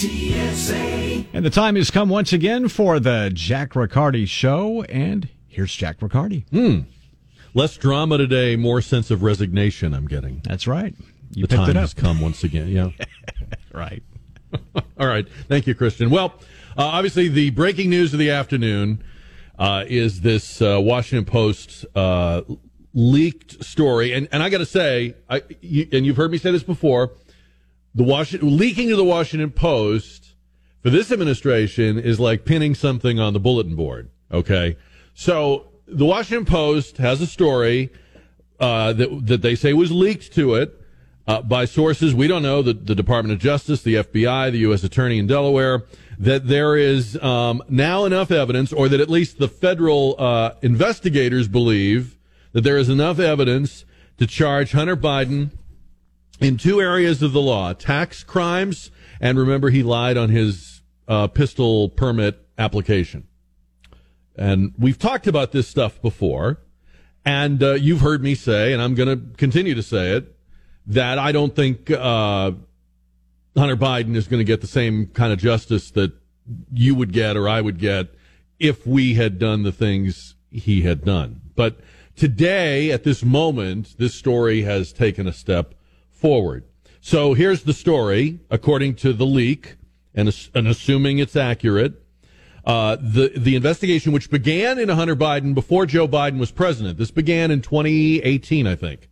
KTSA. And the time has come once again for the Jack Riccardi Show. And here's Jack Riccardi. Hmm. Less drama today, more sense of resignation. I'm getting. That's right. You the time it up. has come once again. Yeah. right. All right. Thank you, Christian. Well, uh, obviously, the breaking news of the afternoon uh, is this uh, Washington Post uh, leaked story, and and I got to say, I you, and you've heard me say this before, the Washington leaking to the Washington Post for this administration is like pinning something on the bulletin board. Okay, so the Washington Post has a story uh, that that they say was leaked to it uh, by sources we don't know, the, the Department of Justice, the FBI, the U.S. Attorney in Delaware, that there is um, now enough evidence, or that at least the federal uh, investigators believe that there is enough evidence to charge Hunter Biden in two areas of the law tax crimes, and remember, he lied on his uh, pistol permit application. And we've talked about this stuff before, and uh, you've heard me say, and I'm going to continue to say it, that I don't think uh, Hunter Biden is going to get the same kind of justice that you would get or I would get if we had done the things he had done. But today, at this moment, this story has taken a step forward. So here's the story, according to the leak, and, and assuming it's accurate. Uh, the the investigation, which began in Hunter Biden before Joe Biden was president, this began in 2018, I think.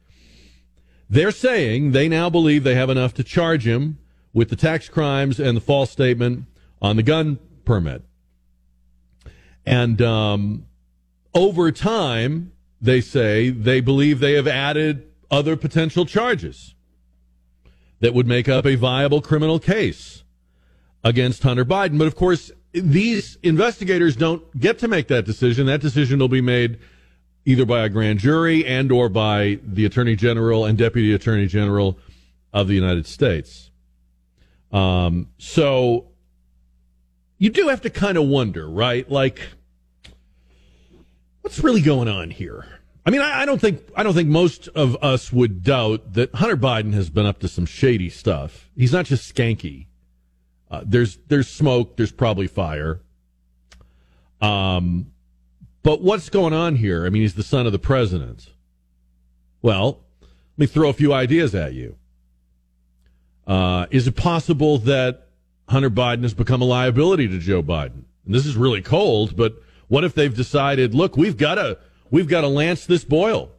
They're saying they now believe they have enough to charge him with the tax crimes and the false statement on the gun permit. And um, over time, they say they believe they have added other potential charges that would make up a viable criminal case against Hunter Biden. But of course, these investigators don't get to make that decision. That decision will be made either by a grand jury and or by the attorney general and deputy attorney general of the United States. Um, so you do have to kind of wonder, right? Like, what's really going on here? I mean, I, I, don't think I don't think most of us would doubt that Hunter Biden has been up to some shady stuff. He's not just skanky. Uh, there's there's smoke. There's probably fire. Um, but what's going on here? I mean, he's the son of the president. Well, let me throw a few ideas at you. Uh, is it possible that Hunter Biden has become a liability to Joe Biden? And this is really cold, but what if they've decided, look, we've got to we've got to lance this boil.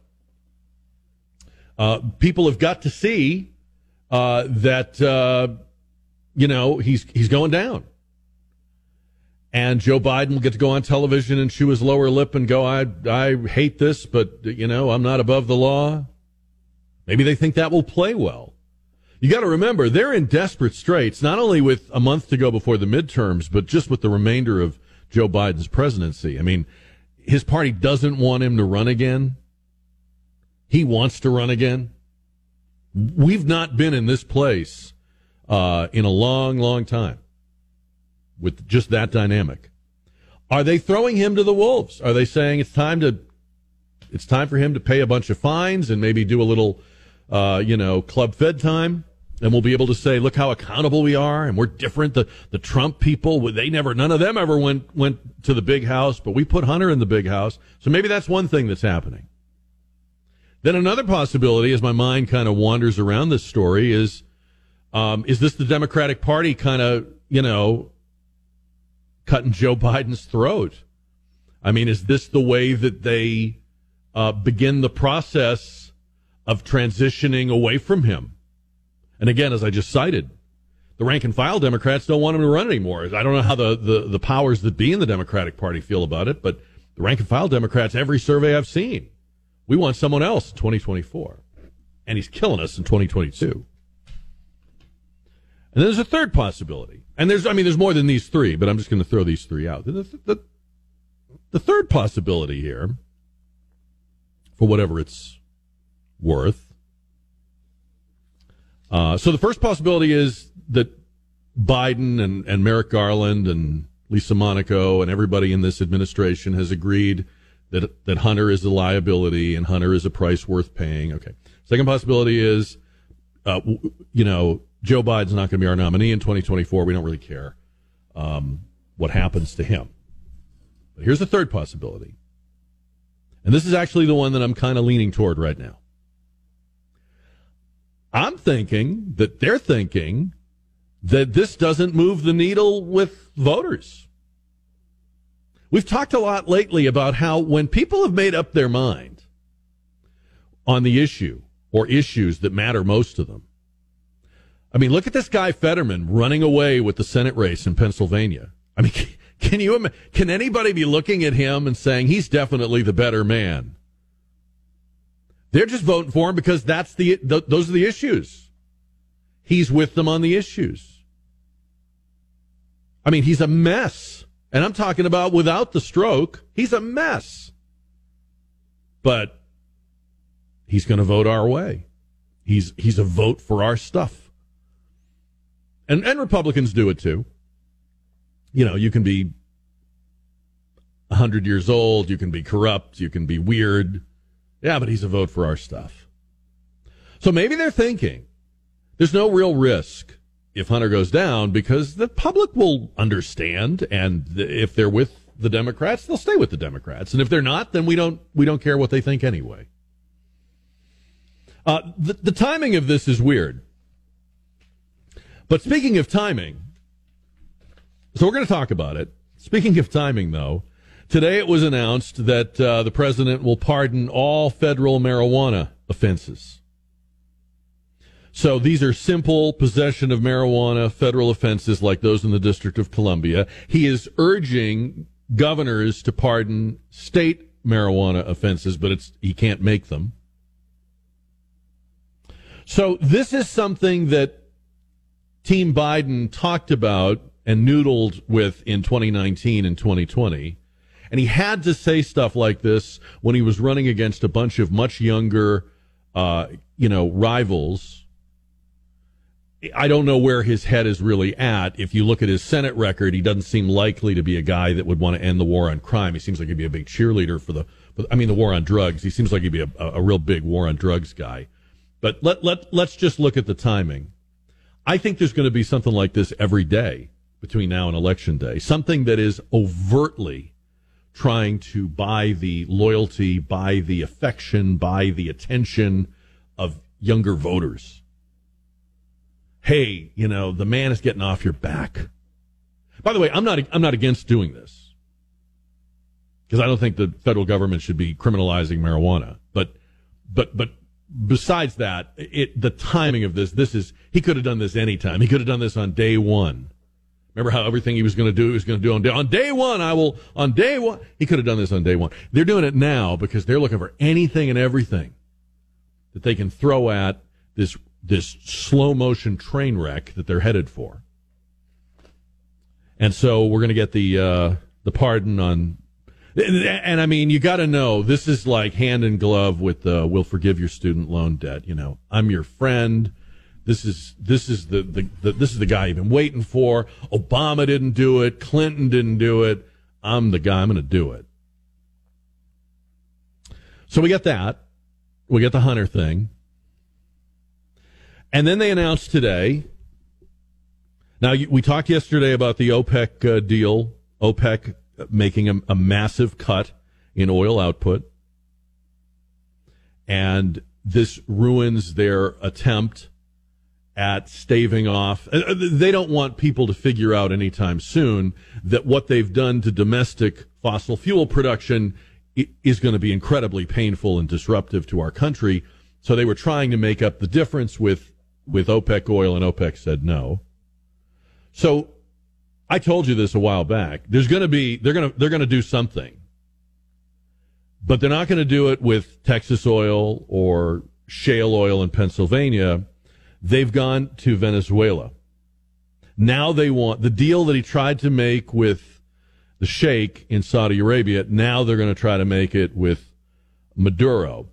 Uh, people have got to see uh, that uh, you know he's he's going down and Joe Biden will get to go on television and chew his lower lip and go, I, I hate this, but, you know, I'm not above the law. Maybe they think that will play well. You got to remember, they're in desperate straits, not only with a month to go before the midterms, but just with the remainder of Joe Biden's presidency. I mean, his party doesn't want him to run again. He wants to run again. We've not been in this place uh, in a long, long time with just that dynamic. Are they throwing him to the wolves? Are they saying it's time to it's time for him to pay a bunch of fines and maybe do a little uh, you know, club fed time? And we'll be able to say, look how accountable we are, and we're different. The the Trump people, they never, none of them ever went went to the big house, but we put Hunter in the big house. So maybe that's one thing that's happening. Then another possibility, as my mind kind of wanders around this story, is um, is this the Democratic Party kind of you know cutting Joe Biden's throat. I mean, is this the way that they uh, begin the process of transitioning away from him? And again, as I just cited, the rank and file Democrats don't want him to run anymore. I don't know how the, the, the powers that be in the Democratic Party feel about it, but the rank and file Democrats, every survey I've seen, we want someone else in 2024. And he's killing us in 2022. And then there's a third possibility. And there's, I mean, there's more than these three, but I'm just going to throw these three out. The, the, the third possibility here, for whatever it's worth. Uh, so the first possibility is that Biden and, and Merrick Garland and Lisa Monaco and everybody in this administration has agreed that that Hunter is a liability and Hunter is a price worth paying. Okay. Second possibility is, uh, you know, Joe Biden's not going to be our nominee in 2024. We don't really care um, what happens to him. But here's the third possibility. And this is actually the one that I'm kind of leaning toward right now. I'm thinking that they're thinking that this doesn't move the needle with voters. We've talked a lot lately about how when people have made up their mind on the issue or issues that matter most to them, I mean, look at this guy Fetterman running away with the Senate race in Pennsylvania. I mean, can you can anybody be looking at him and saying he's definitely the better man? They're just voting for him because that's the th- those are the issues. He's with them on the issues. I mean, he's a mess. And I'm talking about without the stroke. He's a mess. But he's going to vote our way. He's he's a vote for our stuff. And and Republicans do it too. You know, you can be 100 years old, you can be corrupt, you can be weird. Yeah, but he's a vote for our stuff. So maybe they're thinking there's no real risk if Hunter goes down because the public will understand, and if they're with the Democrats, they'll stay with the Democrats, and if they're not, then we don't we don't care what they think anyway. Uh, the, the timing of this is weird. But speaking of timing, so we're going to talk about it. Speaking of timing, though, today it was announced that uh, the president will pardon all federal marijuana offenses. So these are simple possession of marijuana federal offenses like those in the District of Columbia. He is urging governors to pardon state marijuana offenses, but it's he can't make them. So this is something that Team Biden talked about and noodled with in 2019 and 2020. And he had to say stuff like this when he was running against a bunch of much younger, uh, you know, rivals I don't know where his head is really at. If you look at his Senate record, he doesn't seem likely to be a guy that would want to end the war on crime. He seems like he'd be a big cheerleader for the, for, I mean, the war on drugs. He seems like he'd be a, a real big war on drugs guy. But let, let, let's just look at the timing. I think there's going to be something like this every day between now and election day. Something that is overtly trying to buy the loyalty, buy the affection, buy the attention of younger voters hey, you know, the man is getting off your back. By the way, I'm not I'm not against doing this because I don't think the federal government should be criminalizing marijuana. But but but besides that, it the timing of this this is he could have done this anytime. He could have done this on day one. Remember how everything he was going to do, he was going to do on day, on day one. I will, on day one. He could have done this on day one. They're doing it now because they're looking for anything and everything that they can throw at this this slow motion train wreck that they're headed for. And so we're going to get the uh, the pardon on. And I mean, you got to know this is like hand in glove with the "We'll forgive your student loan debt." You know, I'm your friend. This is this is the, the, the this is the guy you've been waiting for. Obama didn't do it. Clinton didn't do it. I'm the guy. I'm going to do it. So we get that. We get the Hunter thing. And then they announced today. Now, we talked yesterday about the OPEC uh, deal, OPEC making a, a massive cut in oil output. And this ruins their attempt at staving off. Uh, uh, they don't want people to figure out anytime soon that what they've done to domestic fossil fuel production is going to be incredibly painful and disruptive to our country. So they were trying to make up the difference with with OPEC oil, and OPEC said no. So I told you this a while back. There's going to be they're going to they're going to do something, but they're not going to do it with Texas oil or shale oil in Pennsylvania. They've gone to Venezuela. Now they want the deal that he tried to make with the Sheikh in Saudi Arabia. Now they're going to try to make it with Maduro.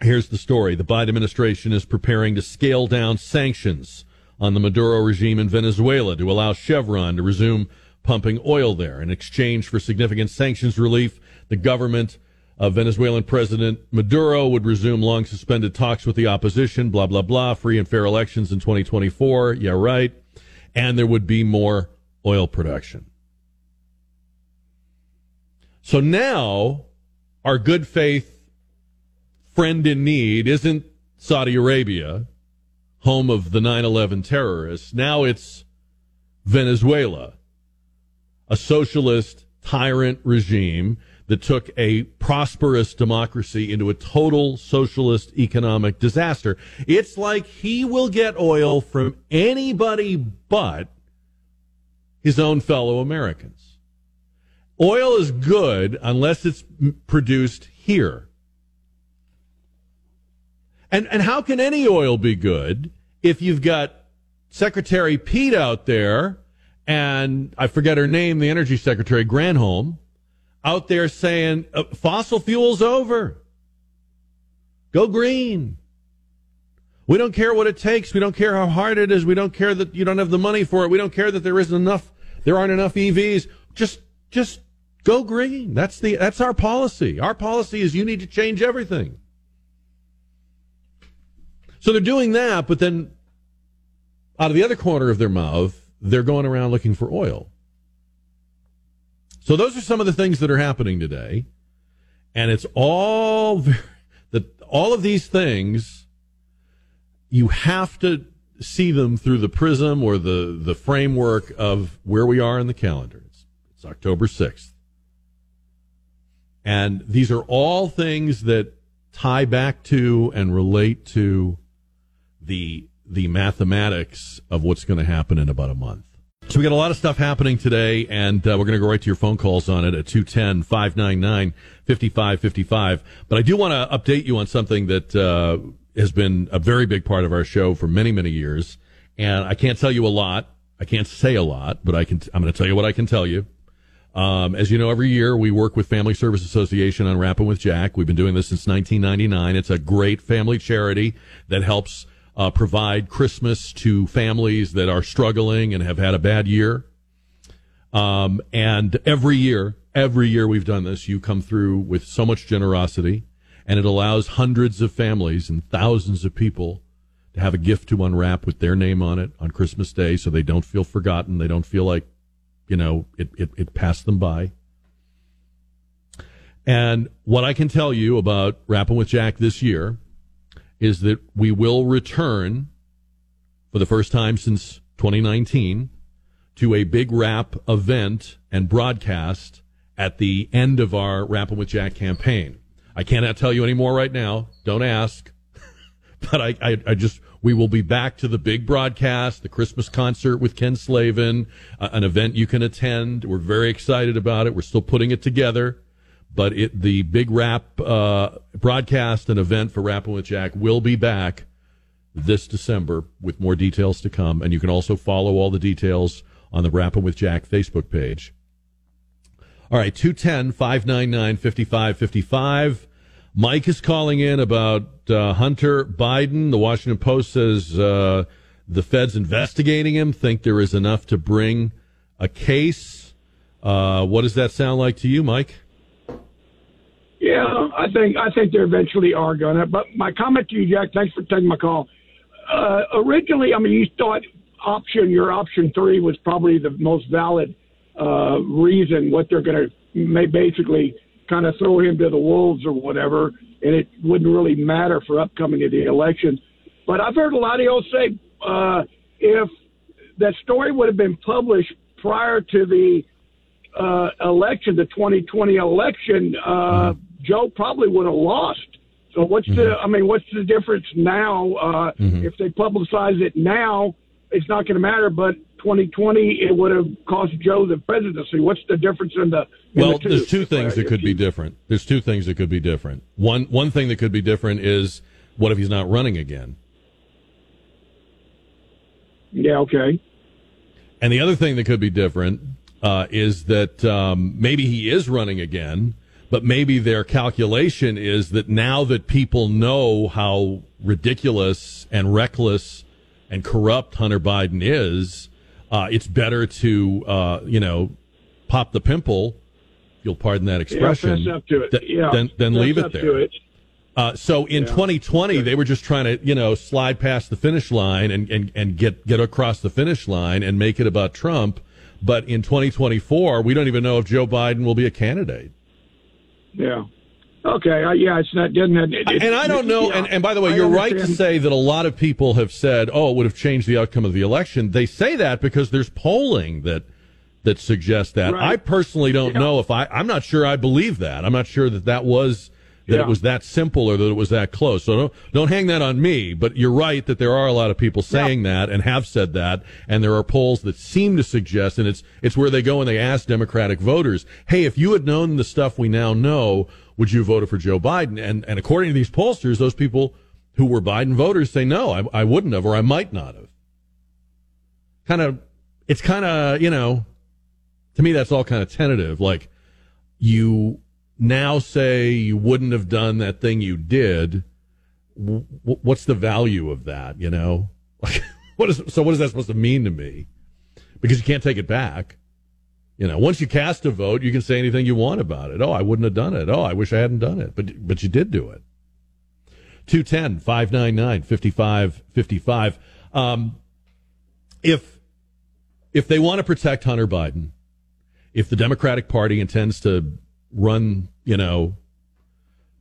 Here's the story. The Biden administration is preparing to scale down sanctions on the Maduro regime in Venezuela to allow Chevron to resume pumping oil there. In exchange for significant sanctions relief, the government Uh, Venezuelan President Maduro would resume long suspended talks with the opposition, blah, blah, blah, free and fair elections in 2024. Yeah, right. And there would be more oil production. So now our good faith friend in need isn't Saudi Arabia, home of the 9 11 terrorists. Now it's Venezuela, a socialist tyrant regime that took a prosperous democracy into a total socialist economic disaster. It's like he will get oil from anybody but his own fellow Americans. Oil is good unless it's produced here. And, and how can any oil be good if you've got Secretary Pete out there and I forget her name, the energy secretary, Granholm, out there saying uh, fossil fuel's over. Go green. We don't care what it takes. We don't care how hard it is. We don't care that you don't have the money for it. We don't care that there isn't enough, there aren't enough EVs. Just, just go green. That's the, that's our policy. Our policy is you need to change everything. So they're doing that, but then out of the other corner of their mouth, they're going around looking for oil. So those are some of the things that are happening today. And it's all that all of these things you have to see them through the prism or the, the framework of where we are in the calendar. It's, it's October 6th. And these are all things that tie back to and relate to the the mathematics of what's going to happen in about a month. So we got a lot of stuff happening today, and uh, we're going to go right to your phone calls on it at 210 599 5555. But I do want to update you on something that uh, has been a very big part of our show for many, many years. And I can't tell you a lot. I can't say a lot, but I can. I'm going to tell you what I can tell you. Um, as you know, every year we work with Family Service Association on Wrapping with Jack. We've been doing this since 1999. It's a great family charity that helps uh, provide Christmas to families that are struggling and have had a bad year. Um, and every year, every year we've done this, you come through with so much generosity, and it allows hundreds of families and thousands of people to have a gift to unwrap with their name on it on Christmas Day so they don't feel forgotten. They don't feel like, you know, it, it, it passed them by. And what I can tell you about Wrapping with Jack this year is that we will return for the first time since 2019 to a big wrap event and broadcast at the end of our Wrapping with Jack campaign. I cannot tell you any more right now. Don't ask. but I, I, I, just, we will be back to the big broadcast, the Christmas concert with Ken Slavin, uh, an event you can attend. We're very excited about it. We're still putting it together. But it, the big wrap uh, broadcast and event for Wrapping with Jack will be back this December with more details to come. And you can also follow all the details on the Wrapping with Jack Facebook page. All right, 210 599 5555. Mike is calling in about uh, Hunter Biden. The Washington Post says uh, the feds investigating him think there is enough to bring a case. Uh, what does that sound like to you, Mike? Yeah, I think I think there eventually are gonna. But my comment to you, Jack, thanks for taking my call. Uh, originally, I mean, you thought option your option three was probably the most valid uh, reason what they're going to may basically kind of throw him to the wolves or whatever, and it wouldn't really matter for upcoming of the election. But I've heard a lot of y'all say uh, if that story would have been published prior to the uh, election, the 2020 election, uh, mm-hmm. Joe probably would have lost. So what's mm-hmm. the? I mean, what's the difference now? Uh, mm-hmm. If they publicize it now, it's not going to matter. But 2020, it would have cost Joe the presidency. What's the difference in the? In well, the two? there's two things that could be different. There's two things that could be different. One one thing that could be different is what if he's not running again? Yeah. Okay. And the other thing that could be different uh, is that um, maybe he is running again but maybe their calculation is that now that people know how ridiculous and reckless and corrupt Hunter Biden is, uh, it's better to uh, you know pop the pimple, you'll pardon that expression. Yeah, up to it. yeah, then then leave it there. It. Uh, so in yeah. 2020, they were just trying to, you know, slide past the finish line and, and, and get, get across the finish line and make it about Trump. But in 2024, we don't even know if Joe Biden will be a candidate. Yeah. Okay. Uh, yeah, it's not. Doesn't. It, it, and I don't know. Yeah, and, and by the way, I you're understand. right to say that a lot of people have said, "Oh, it would have changed the outcome of the election." They say that because there's polling that that suggests that. Right. I personally don't yeah. know if I. I'm not sure I believe that. I'm not sure that that was that yeah. it was that simple or that it was that close. So don't don't hang that on me. But you're right that there are a lot of people saying yeah. that and have said that, and there are polls that seem to suggest, and it's it's where they go and they ask Democratic voters, "Hey, if you had known the stuff we now know, would you have voted for Joe Biden?" And and according to these pollsters, those people who were Biden voters say, "No, I, I wouldn't have, or I might not have." Kind of, it's kind of you know, to me that's all kind of tentative. Like you now say you wouldn't have done that thing you did, w- what's the value of that? You know, like, what is so? What is that supposed to mean to me? Because you can't take it back. You know, once you cast a vote, you can say anything you want about it. Oh, I wouldn't have done it. Oh, I wish I hadn't done it. But but you did do it. 210 599 5555. Um, if if they want to protect Hunter Biden, if the Democratic Party intends to run, you know,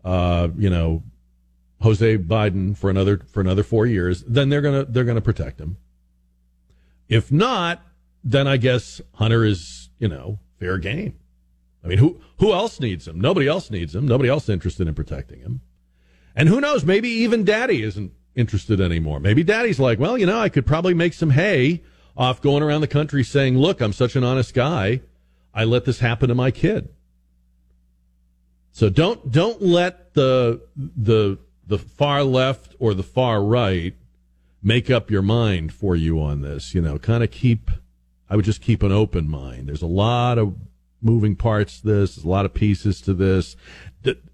uh, you know, Jose Biden for another for another four years, then they're gonna they're gonna protect him. If not, then I guess Hunter is you know fair game. I mean, who who else needs him? Nobody else needs him. Nobody else interested in protecting him. And who knows? Maybe even Daddy isn't interested anymore. Maybe Daddy's like, well, you know, I could probably make some hay off going around the country saying, look, I'm such an honest guy. I let this happen to my kid. So don't don't let the the the far left or the far right make up your mind for you on this. You know, kind of keep. I would just keep an open mind. There's a lot of moving parts to this. There's a lot of pieces to this.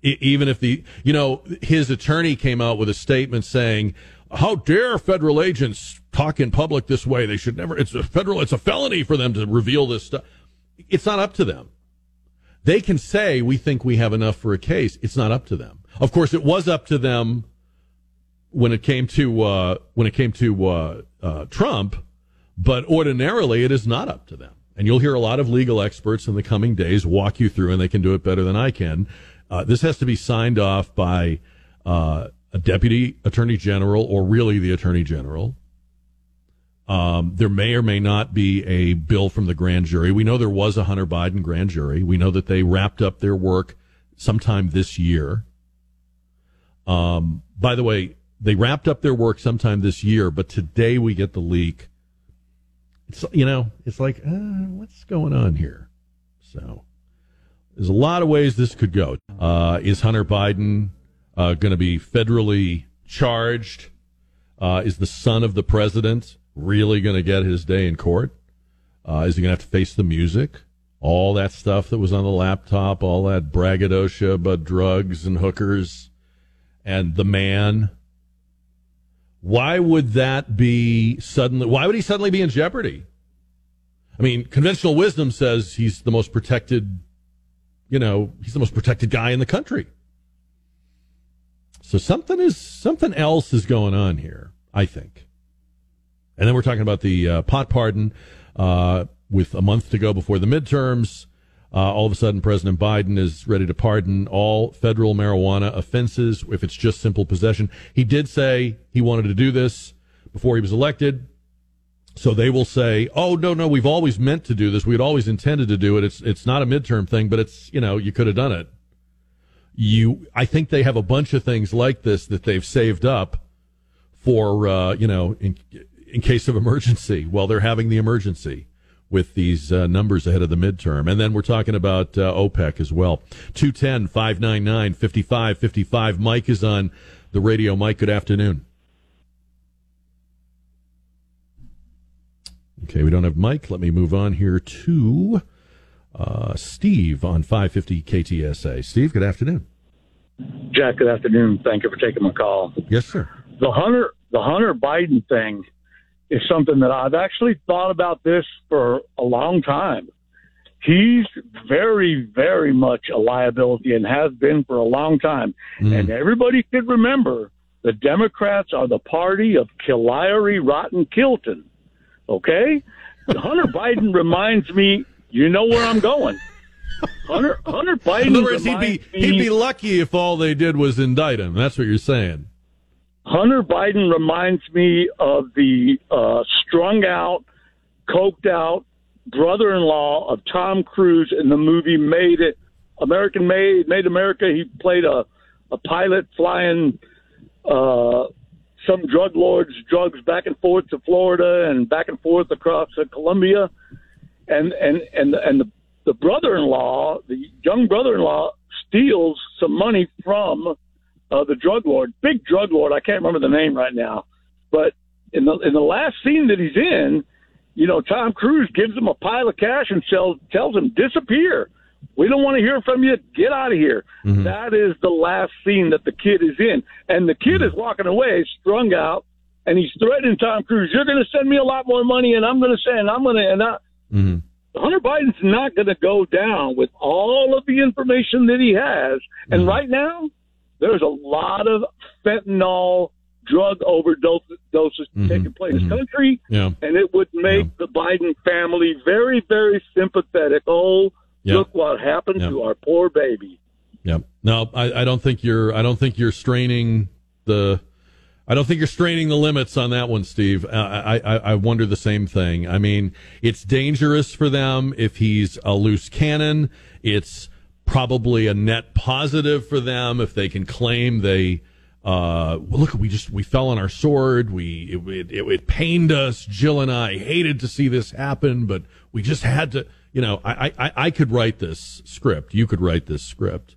Even if the you know his attorney came out with a statement saying, "How dare federal agents talk in public this way? They should never. It's a federal. It's a felony for them to reveal this stuff." It's not up to them. They can say, we think we have enough for a case. It's not up to them. Of course, it was up to them when it came to, uh, when it came to, uh, uh, Trump, but ordinarily it is not up to them. And you'll hear a lot of legal experts in the coming days walk you through, and they can do it better than I can. Uh, this has to be signed off by, uh, a deputy attorney general or really the attorney general. Um, there may or may not be a bill from the grand jury. We know there was a Hunter Biden grand jury. We know that they wrapped up their work sometime this year. Um, by the way, they wrapped up their work sometime this year, but today we get the leak. It's, you know, it's like, uh, what's going on here? So there's a lot of ways this could go. Uh, is Hunter Biden uh, going to be federally charged? Uh, is the son of the president really going to get his day in court? Uh, is he going to have to face the music? All that stuff that was on the laptop, all that braggadocio about drugs and hookers and the man. Why would that be suddenly? Why would he suddenly be in jeopardy? I mean, conventional wisdom says he's the most protected, you know, he's the most protected guy in the country. So something is something else is going on here, I think. And then we're talking about the uh, pot pardon uh, with a month to go before the midterms. Uh, all of a sudden, President Biden is ready to pardon all federal marijuana offenses if it's just simple possession. He did say he wanted to do this before he was elected. So they will say, "Oh no, no, we've always meant to do this. We'd always intended to do it. It's it's not a midterm thing, but it's you know you could have done it." You, I think they have a bunch of things like this that they've saved up for uh, you know in, in case of emergency. Well, they're having the emergency with these uh, numbers ahead of the midterm. And then we're talking about uh, OPEC as well. 210 599 5555. Mike is on the radio. Mike, good afternoon. Okay, we don't have Mike. Let me move on here to uh, Steve on 550 KTSA. Steve, good afternoon. Jack, good afternoon. Thank you for taking my call. Yes, sir. The Hunter, the Hunter Biden thing is something that I've actually thought about this for a long time. he's very, very much a liability and has been for a long time. Mm. And everybody should remember the Democrats are the party of Killiery Rotten Kilton. Okay? Hunter Biden reminds me, you know where I'm going. Hunter, Hunter Biden. In other words, he'd be, me, he'd be lucky if all they did was indict him. That's what you're saying. Hunter Biden reminds me of the uh, strung out, coked out brother-in-law of Tom Cruise in the movie Made It American Made Made America. He played a a pilot flying uh, some drug lords drugs back and forth to Florida and back and forth across Colombia, and and and and the the brother-in-law, the young brother-in-law, steals some money from uh, the drug lord, big drug lord. I can't remember the name right now, but in the in the last scene that he's in, you know, Tom Cruise gives him a pile of cash and tells tells him disappear. We don't want to hear from you. Get out of here. Mm-hmm. That is the last scene that the kid is in, and the kid is walking away, strung out, and he's threatening Tom Cruise. You're going to send me a lot more money, and I'm going to send. I'm going to and I. Mm-hmm. Hunter Biden's not going to go down with all of the information that he has. And mm-hmm. right now, there's a lot of fentanyl drug overdoses mm-hmm. taking place in the country, yeah. and it would make yeah. the Biden family very, very sympathetic. Oh, yep. look what happened to our poor baby. Yep. No, I, I don't think you're. I don't think you're straining the. I don't think you're straining the limits on that one, Steve. I, I, I wonder the same thing. I mean, it's dangerous for them if he's a loose cannon. It's probably a net positive for them if they can claim they uh, look, we just we fell on our sword. We it, it, it, pained us. Jill and I hated to see this happen, but we just had to. You know, I I, I could write this script. You could write this script.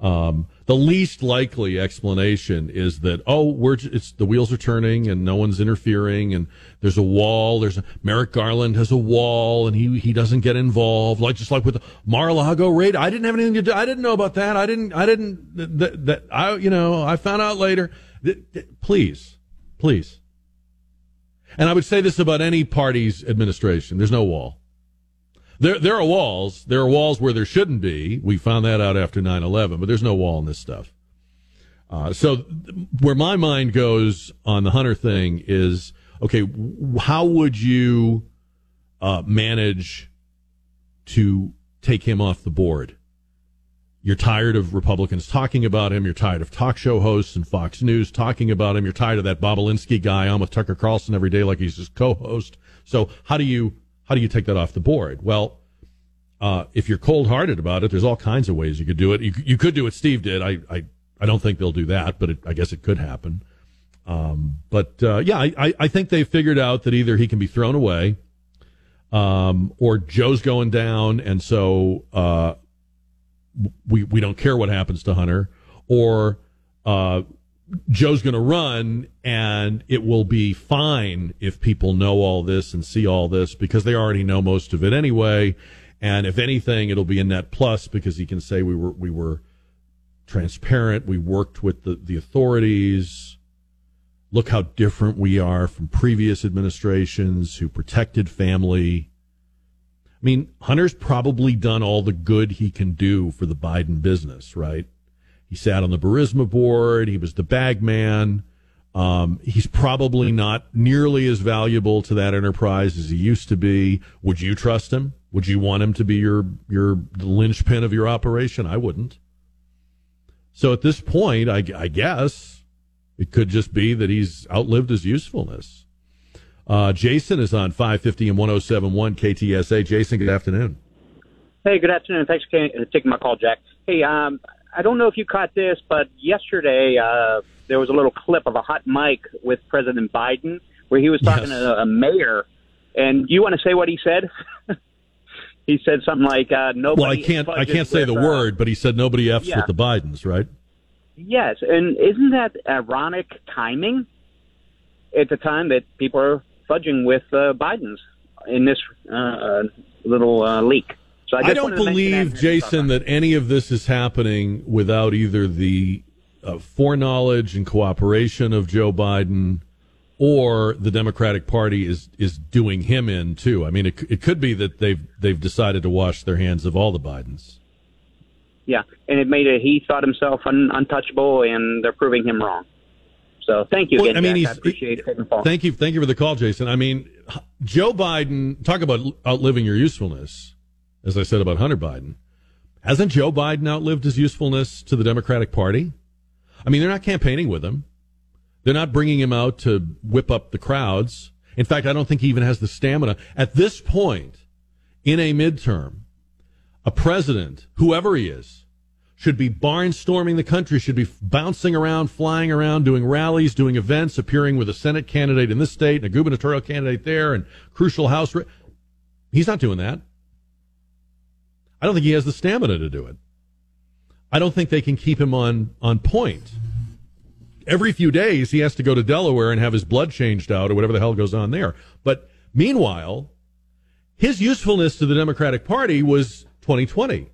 Um, the least likely explanation is that oh, we're it's the wheels are turning and no one's interfering and there's a wall. There's a, Merrick Garland has a wall and he he doesn't get involved. Like just like with the Mar-a-Lago raid, I didn't have anything to do. I didn't know about that. I didn't. I didn't. That, that I you know I found out later. Please, please. And I would say this about any party's administration. There's no wall. There, there are walls. There are walls where there shouldn't be. We found that out after 9 11, but there's no wall in this stuff. Uh, so, where my mind goes on the Hunter thing is okay, how would you uh, manage to take him off the board? You're tired of Republicans talking about him. You're tired of talk show hosts and Fox News talking about him. You're tired of that Bobulinski guy on with Tucker Carlson every day like he's his co-host. So how do you how do you take that off the board? Well, uh, if you're cold hearted about it, there's all kinds of ways you could do it. You, you could do what Steve did. I, I, I don't think they'll do that, but it, I guess it could happen. Um, but uh, yeah, I, I think they figured out that either he can be thrown away, um, or Joe's going down, and so uh, we we don't care what happens to Hunter, or uh, Joe's going to run and it will be fine if people know all this and see all this because they already know most of it anyway. And if anything, it'll be a net plus because he can say we were, we were transparent. We worked with the, the authorities. Look how different we are from previous administrations who protected family. I mean, Hunter's probably done all the good he can do for the Biden business, right? He sat on the Burisma board. He was the bag man. Um, he's probably not nearly as valuable to that enterprise as he used to be. Would you trust him? Would you want him to be your your linchpin of your operation? I wouldn't. So at this point, I, I guess it could just be that he's outlived his usefulness. Uh, Jason is on 550 and 1071 KTSA. Jason, good afternoon. Hey, good afternoon. Thanks for taking my call, Jack. Hey, um, I don't know if you caught this, but yesterday uh, there was a little clip of a hot mic with President Biden where he was talking yes. to a mayor. And you want to say what he said? he said something like, uh, "Nobody." Well, I can't. I can't say with, the uh, word, but he said nobody f's yeah. with the Bidens, right? Yes, and isn't that ironic timing? At the time that people are fudging with uh, Biden's in this uh, little uh, leak. So I, I don't believe, Jason, that any of this is happening without either the uh, foreknowledge and cooperation of Joe Biden or the Democratic Party is is doing him in too. I mean, it it could be that they've they've decided to wash their hands of all the Bidens. Yeah, and it made it. He thought himself un, untouchable, and they're proving him wrong. So thank you again. Well, I mean, Jack. I appreciate it. Thank you, thank you for the call, Jason. I mean, Joe Biden. Talk about outliving your usefulness, as I said about Hunter Biden. Hasn't Joe Biden outlived his usefulness to the Democratic Party? I mean, they're not campaigning with him. They're not bringing him out to whip up the crowds. In fact, I don't think he even has the stamina. At this point, in a midterm, a president, whoever he is, should be barnstorming the country, should be bouncing around, flying around, doing rallies, doing events, appearing with a Senate candidate in this state and a gubernatorial candidate there and crucial House. He's not doing that. I don't think he has the stamina to do it. I don't think they can keep him on, on point every few days he has to go to Delaware and have his blood changed out or whatever the hell goes on there. But meanwhile, his usefulness to the Democratic Party was 2020.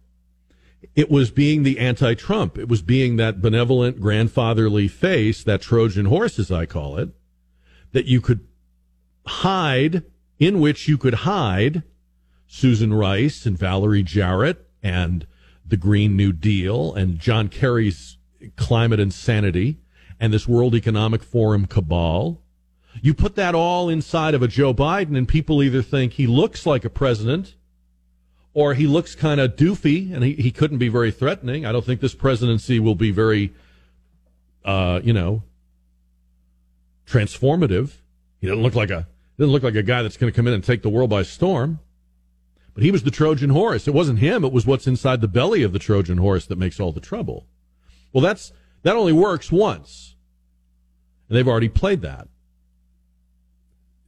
It was being the anti Trump. It was being that benevolent grandfatherly face, that Trojan horse, as I call it, that you could hide, in which you could hide Susan Rice and Valerie Jarrett and the Green New Deal and John Kerry's climate insanity and this World Economic Forum cabal. You put that all inside of a Joe Biden, and people either think he looks like a president or he looks kind of doofy and he, he couldn't be very threatening. I don't think this presidency will be very, uh, you know, transformative. He doesn't look like a doesn't look like a guy that's going to come in and take the world by storm. But he was the Trojan horse. It wasn't him. It was what's inside the belly of the Trojan horse that makes all the trouble. Well, that's that only works once. And they've already played that.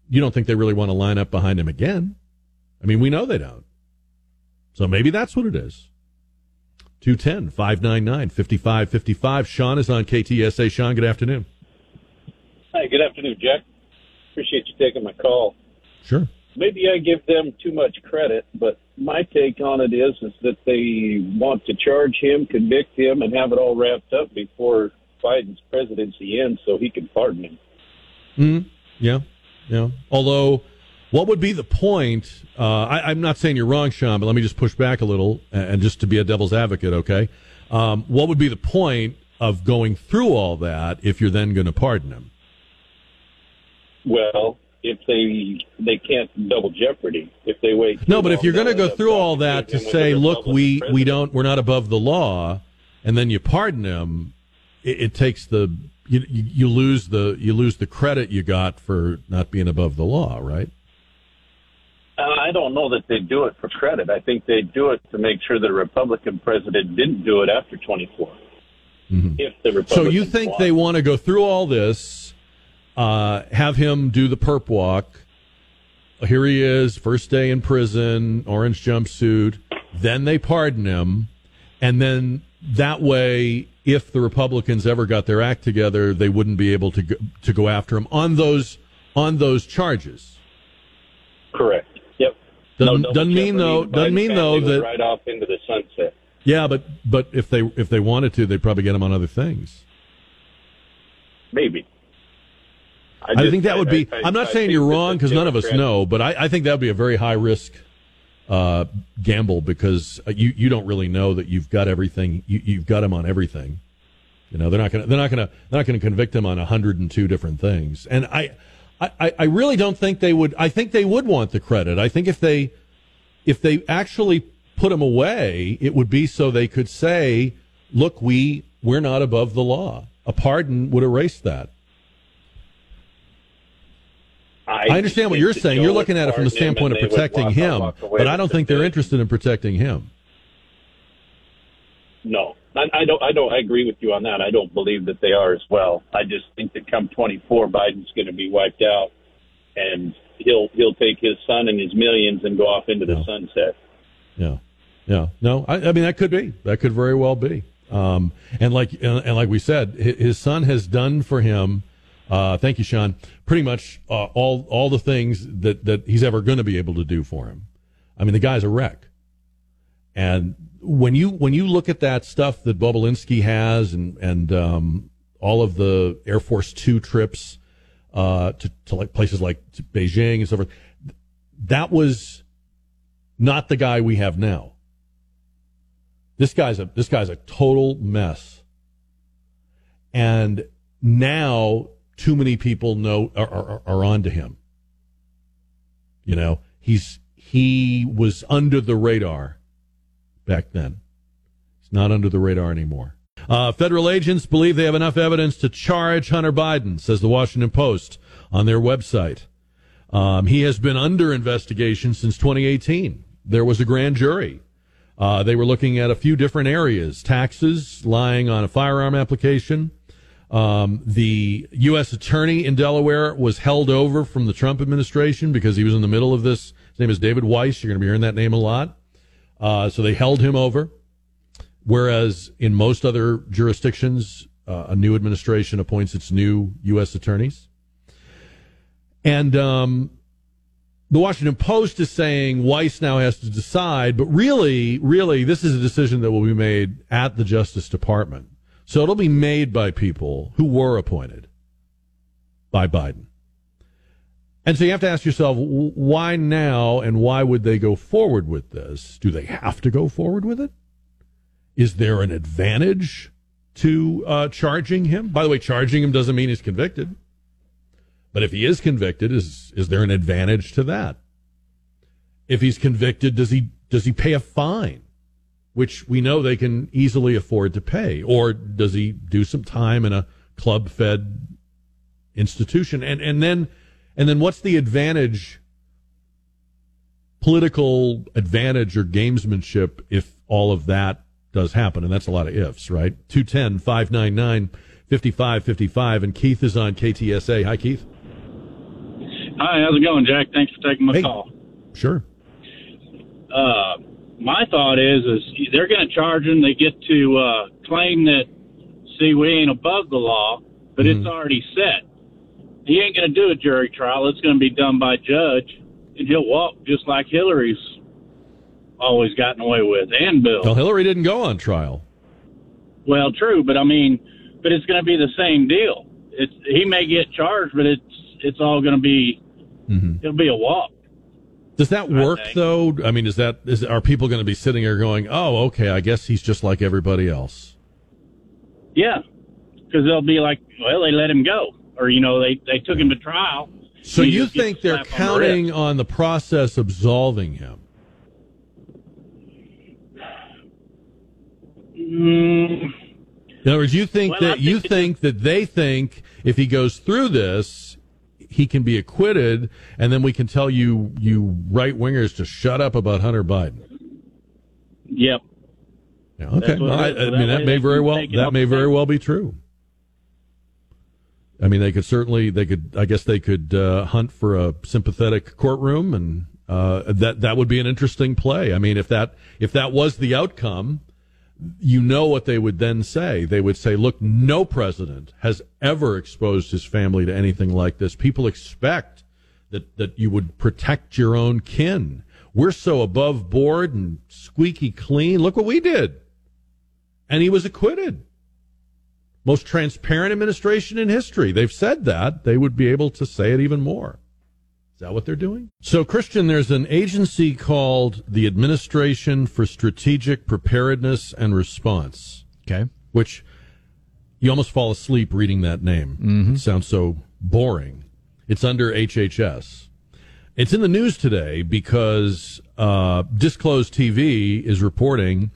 You don't think they really want to line up behind him again? I mean, we know they don't. So maybe that's what it is. 210 599 5555. Sean is on KTSA. Sean, good afternoon. Hi, good afternoon, Jack. Appreciate you taking my call. Sure. Maybe I give them too much credit, but my take on it is is that they want to charge him, convict him, and have it all wrapped up before Biden's presidency ends, so he can pardon him. Hmm. Yeah. Yeah. Although, what would be the point? Uh, I, am not saying you're wrong, Sean, but let me just push back a little, and just to be a devil's advocate, okay? Um, what would be the point of going through all that if you're then going to pardon him? Well, if they they can't double jeopardy if they wait. No, but if you're going to go through all that to say, look, we we don't we're not above the law, and then you pardon him, it, it takes the you, you lose the you lose the credit you got for not being above the law, right? Uh, I don't know that they do it for credit. I think they do it to make sure the Republican president didn't do it after 24. Mm-hmm. If the Republicans so you think they want to go through all this, uh, have him do the perp walk? Here he is, first day in prison, orange jumpsuit. Then they pardon him, and then that way, if the Republicans ever got their act together, they wouldn't be able to go, to go after him on those on those charges. Correct. Yep. Doesn't, no, doesn't mean though. Doesn't mean though that right off into the sunset. Yeah, but but if they if they wanted to, they'd probably get him on other things. Maybe. I, I think that would be. I, am not saying you're wrong because none of us know, but I, I think that would be a very high risk uh, gamble because you you don't really know that you've got everything. You, you've got him on everything. You know they're not going to they're not going to they're not going to convict him on 102 different things. And I, I I really don't think they would. I think they would want the credit. I think if they if they actually put him away, it would be so they could say, "Look, we we're not above the law." A pardon would erase that. I, I understand what you're saying. You're looking at it from the standpoint of protecting him, but I don't think they're interested in protecting him. No, I, I, don't. I don't. I agree with you on that. I don't believe that they are as well. I just think that come 24, Biden's going to be wiped out, and he'll he'll take his son and his millions and go off into the sunset. Yeah, yeah. No, I, I mean that could be. That could very well be. Um, and like and, and like we said, his son has done for him uh, thank you, Sean. Pretty much uh, all all the things that that he's ever going to be able to do for him. I mean, the guy's a wreck. And when you when you look at that stuff that Bobulinski has, and and um, all of the Air Force Two trips, uh, to, to like places like Beijing and so forth. That was not the guy we have now. This guy's a this guy's a total mess, and now too many people know are, are, are on to him. You know, he's he was under the radar back then. He's not under the radar anymore. Uh, federal agents believe they have enough evidence to charge Hunter Biden, says the Washington Post on their website. Um, he has been under investigation since 2018. There was a grand jury. Uh, they were looking at a few different areas taxes, lying on a firearm application. Um, the U.S. attorney in Delaware was held over from the Trump administration because he was in the middle of this. His name is David Weiss. You're going to be hearing that name a lot. Uh, so they held him over. Whereas in most other jurisdictions, uh, a new administration appoints its new U.S. attorneys. And um, the Washington Post is saying Weiss now has to decide, but really, really, this is a decision that will be made at the Justice Department. So it'll be made by people who were appointed by Biden. And so you have to ask yourself, why now and why would they go forward with this? Do they have to go forward with it? Is there an advantage to uh, charging him? By the way, charging him doesn't mean he's convicted. But if he is convicted, is is there an advantage to that? If he's convicted, does he does he pay a fine, which we know they can easily afford to pay, or does he do some time in a club fed institution? And and then and then what's the advantage political advantage or gamesmanship if all of that does happen. And that's a lot of ifs, right? 210 599 5555. And Keith is on KTSA. Hi, Keith. Hi, how's it going, Jack? Thanks for taking my hey. call. Sure. Uh, my thought is, is they're going to charge him. They get to uh, claim that, see, we ain't above the law, but mm-hmm. it's already set. He ain't going to do a jury trial. It's going to be done by judge, and he'll walk just like Hillary's always gotten away with, and Bill. Well, Hillary didn't go on trial. Well, true, but I mean, but it's going to be the same deal. It's he may get charged, but it's it's all going to be mm-hmm. it'll be a walk. Does that work I though? I mean, is that is are people going to be sitting here going, "Oh, okay, I guess he's just like everybody else"? Yeah, because they'll be like, "Well, they let him go," or you know, they they took him to trial. So you think they're counting on the, on the process absolving him? Mm. In other words, you think well, that think you think that they think if he goes through this, he can be acquitted, and then we can tell you you right wingers to shut up about Hunter Biden. Yep. Yeah, okay. Well, I, I mean, that may very well that may very well be true. I mean, they could certainly they could. I guess they could uh, hunt for a sympathetic courtroom, and uh, that that would be an interesting play. I mean, if that if that was the outcome you know what they would then say. They would say, look, no president has ever exposed his family to anything like this. People expect that, that you would protect your own kin. We're so above board and squeaky clean. Look what we did. And he was acquitted. Most transparent administration in history. They've said that. They would be able to say it even more that what they're doing? So, Christian, there's an agency called the Administration for Strategic Preparedness and Response. Okay. Which you almost fall asleep reading that name. Mm-hmm. It sounds so boring. It's under HHS. It's in the news today because uh, Disclosed TV is reporting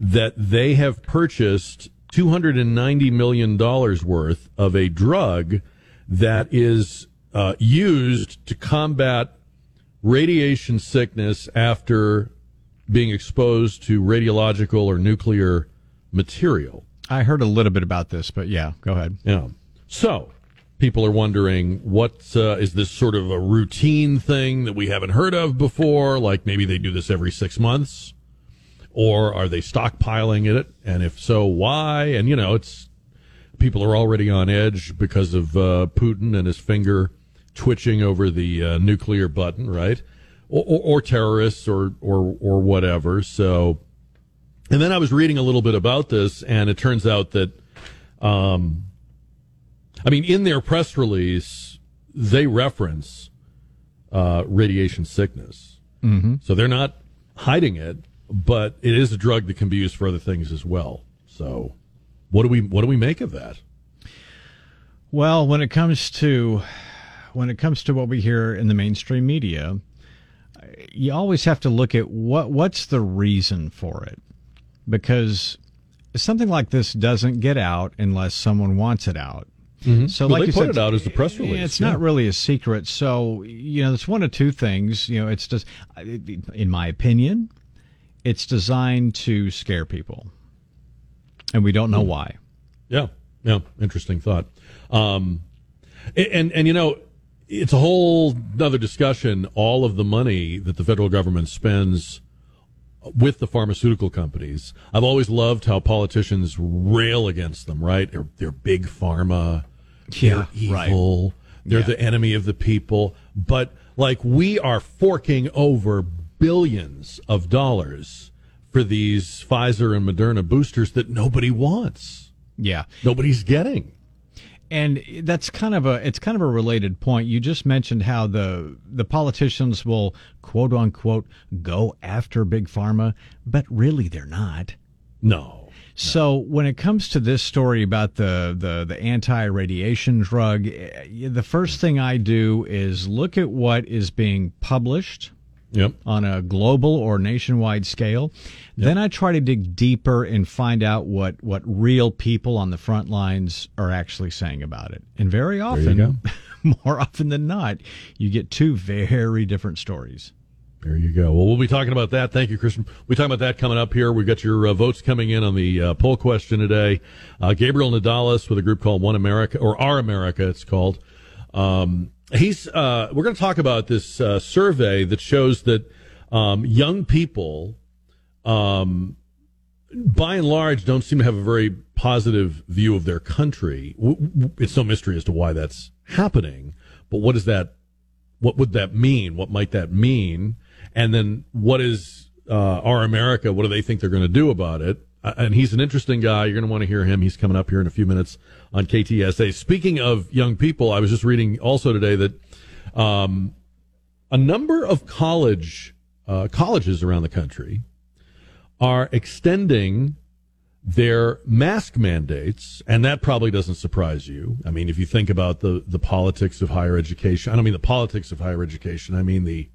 that they have purchased $290 million worth of a drug that is uh, used to combat radiation sickness after being exposed to radiological or nuclear material. I heard a little bit about this, but yeah, go ahead. Yeah. So people are wondering what uh, is this sort of a routine thing that we haven't heard of before? Like maybe they do this every six months, or are they stockpiling it? And if so, why? And you know, it's people are already on edge because of uh, Putin and his finger twitching over the uh, nuclear button, right? Or, or, or, terrorists or, or, or whatever. So, and then I was reading a little bit about this, and it turns out that, um, I mean, in their press release, they reference uh, radiation sickness. Mm-hmm. So they're not hiding it, but it is a drug that can be used for other things as well. So what do we what do we make of that? Well, when it comes to when it comes to what we hear in the mainstream media, you always have to look at what what's the reason for it, because something like this doesn't get out unless someone wants it out. Mm-hmm. So, well, like they put said, it out as the press release. It's yeah. not really a secret. So, you know, it's one of two things. You know, it's just, in my opinion, it's designed to scare people, and we don't know mm. why. Yeah, yeah, interesting thought. Um, and and you know, it's a whole other discussion. All of the money that the federal government spends with the pharmaceutical companies. I've always loved how politicians rail against them. Right? They're, they're big pharma. Yeah, they're evil. Right. They're yeah. the enemy of the people. But like we are forking over billions of dollars for these Pfizer and Moderna boosters that nobody wants. Yeah. Nobody's getting. And that's kind of a it's kind of a related point. You just mentioned how the the politicians will quote unquote go after big pharma, but really they're not. No. So when it comes to this story about the, the, the anti-radiation drug, eh, the first thing I do is look at what is being published yep. on a global or nationwide scale. Yep. Then I try to dig deeper and find out what, what real people on the front lines are actually saying about it. And very often, more often than not, you get two very different stories. There you go. Well, we'll be talking about that. Thank you, Christian. We'll be talking about that coming up here. We've got your uh, votes coming in on the uh, poll question today. Uh, Gabriel Nadales with a group called One America, or Our America, it's called. Um, he's uh, we're going to talk about this uh, survey that shows that um, young people um, by and large don't seem to have a very positive view of their country. It's no mystery as to why that's happening but what is that what would that mean? What might that mean? And then what is uh, our america what do they think they're going to do about it uh, and he's an interesting guy. You're going to want to hear him. He's coming up here in a few minutes on KTSA. Speaking of young people, I was just reading also today that um, a number of college uh, colleges around the country are extending their mask mandates, and that probably doesn't surprise you. I mean, if you think about the the politics of higher education, I don't mean the politics of higher education. I mean the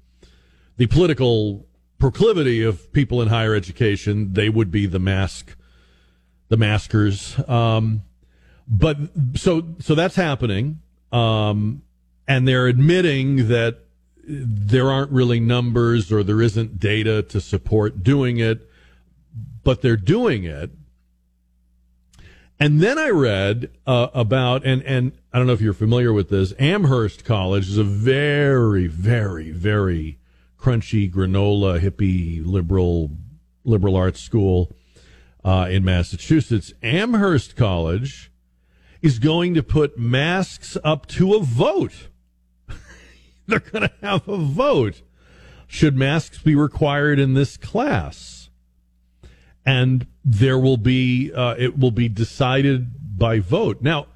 the political proclivity of people in higher education, they would be the mask, the maskers. Um, but so so that's happening, um, and they're admitting that there aren't really numbers or there isn't data to support doing it, but they're doing it. And then I read uh, about and and I don't know if you're familiar with this. Amherst College is a very very very crunchy granola hippie liberal liberal arts school uh, in Massachusetts. Amherst College is going to put masks up to a vote. They're going to have a vote. Should masks be required in this class? And there will be, uh, it will be decided by vote. Now,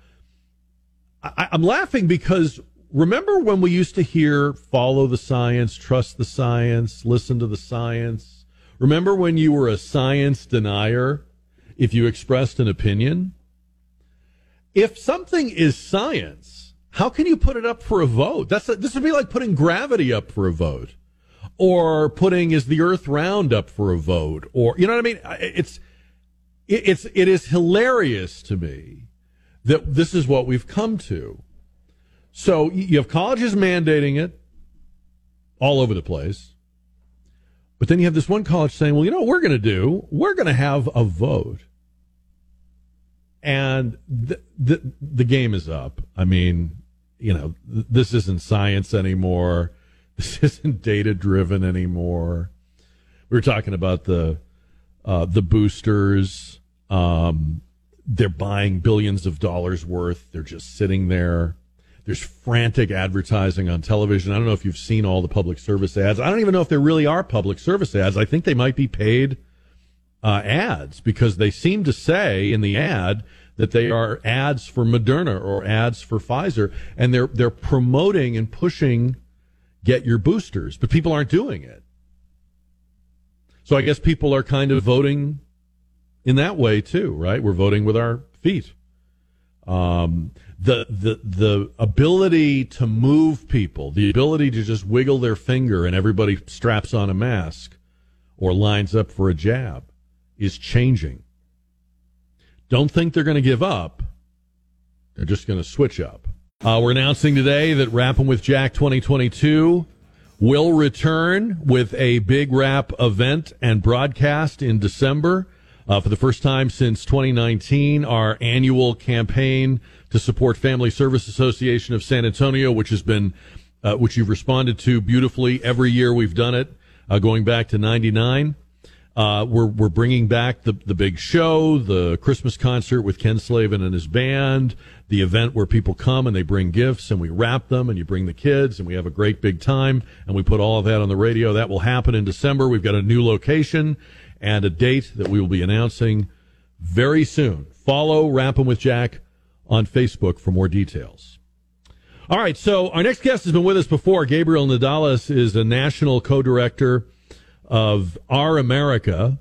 I, I'm laughing because remember when we used to hear follow the science, trust the science, listen to the science? Remember when you were a science denier if you expressed an opinion? If something is science, how can you put it up for a vote? That's a, this would be like putting gravity up for a vote or putting is the earth round up for a vote or you know what I mean? It's it's it is hilarious to me that this is what we've come to so you have colleges mandating it all over the place. But then you have this one college saying, well, you know what we're going to do? We're going to have a vote. And the, the, the game is up. I mean, you know, this isn't science anymore. This isn't data driven anymore. We were talking about the, uh, the boosters. Um, they're buying billions of dollars worth. They're just sitting there. There's frantic advertising on television. I don't know if you've seen all the public service ads. I don't even know if there really are public service ads. I think they might be paid uh, ads because they seem to say in the ad that they are ads for Moderna or ads for Pfizer, and they're they're promoting and pushing get your boosters, but people aren't doing it. So I guess people are kind of voting in that way too, right? We're voting with our feet. Um, the the the ability to move people, the ability to just wiggle their finger and everybody straps on a mask or lines up for a jab is changing. Don't think they're going to give up. They're just going to switch up. Uh, we're announcing today that Wrapping with Jack 2022 will return with a big wrap event and broadcast in December. Uh, for the first time since 2019, our annual campaign to support Family Service Association of San Antonio, which has been, uh, which you've responded to beautifully every year we've done it, uh, going back to 99. Uh, we're we're bringing back the the big show, the Christmas concert with Ken Slavin and his band, the event where people come and they bring gifts and we wrap them and you bring the kids and we have a great big time and we put all of that on the radio. That will happen in December. We've got a new location and a date that we will be announcing very soon. Follow Wrapping with Jack on Facebook for more details. All right, so our next guest has been with us before. Gabriel Nadales is a national co-director of Our America.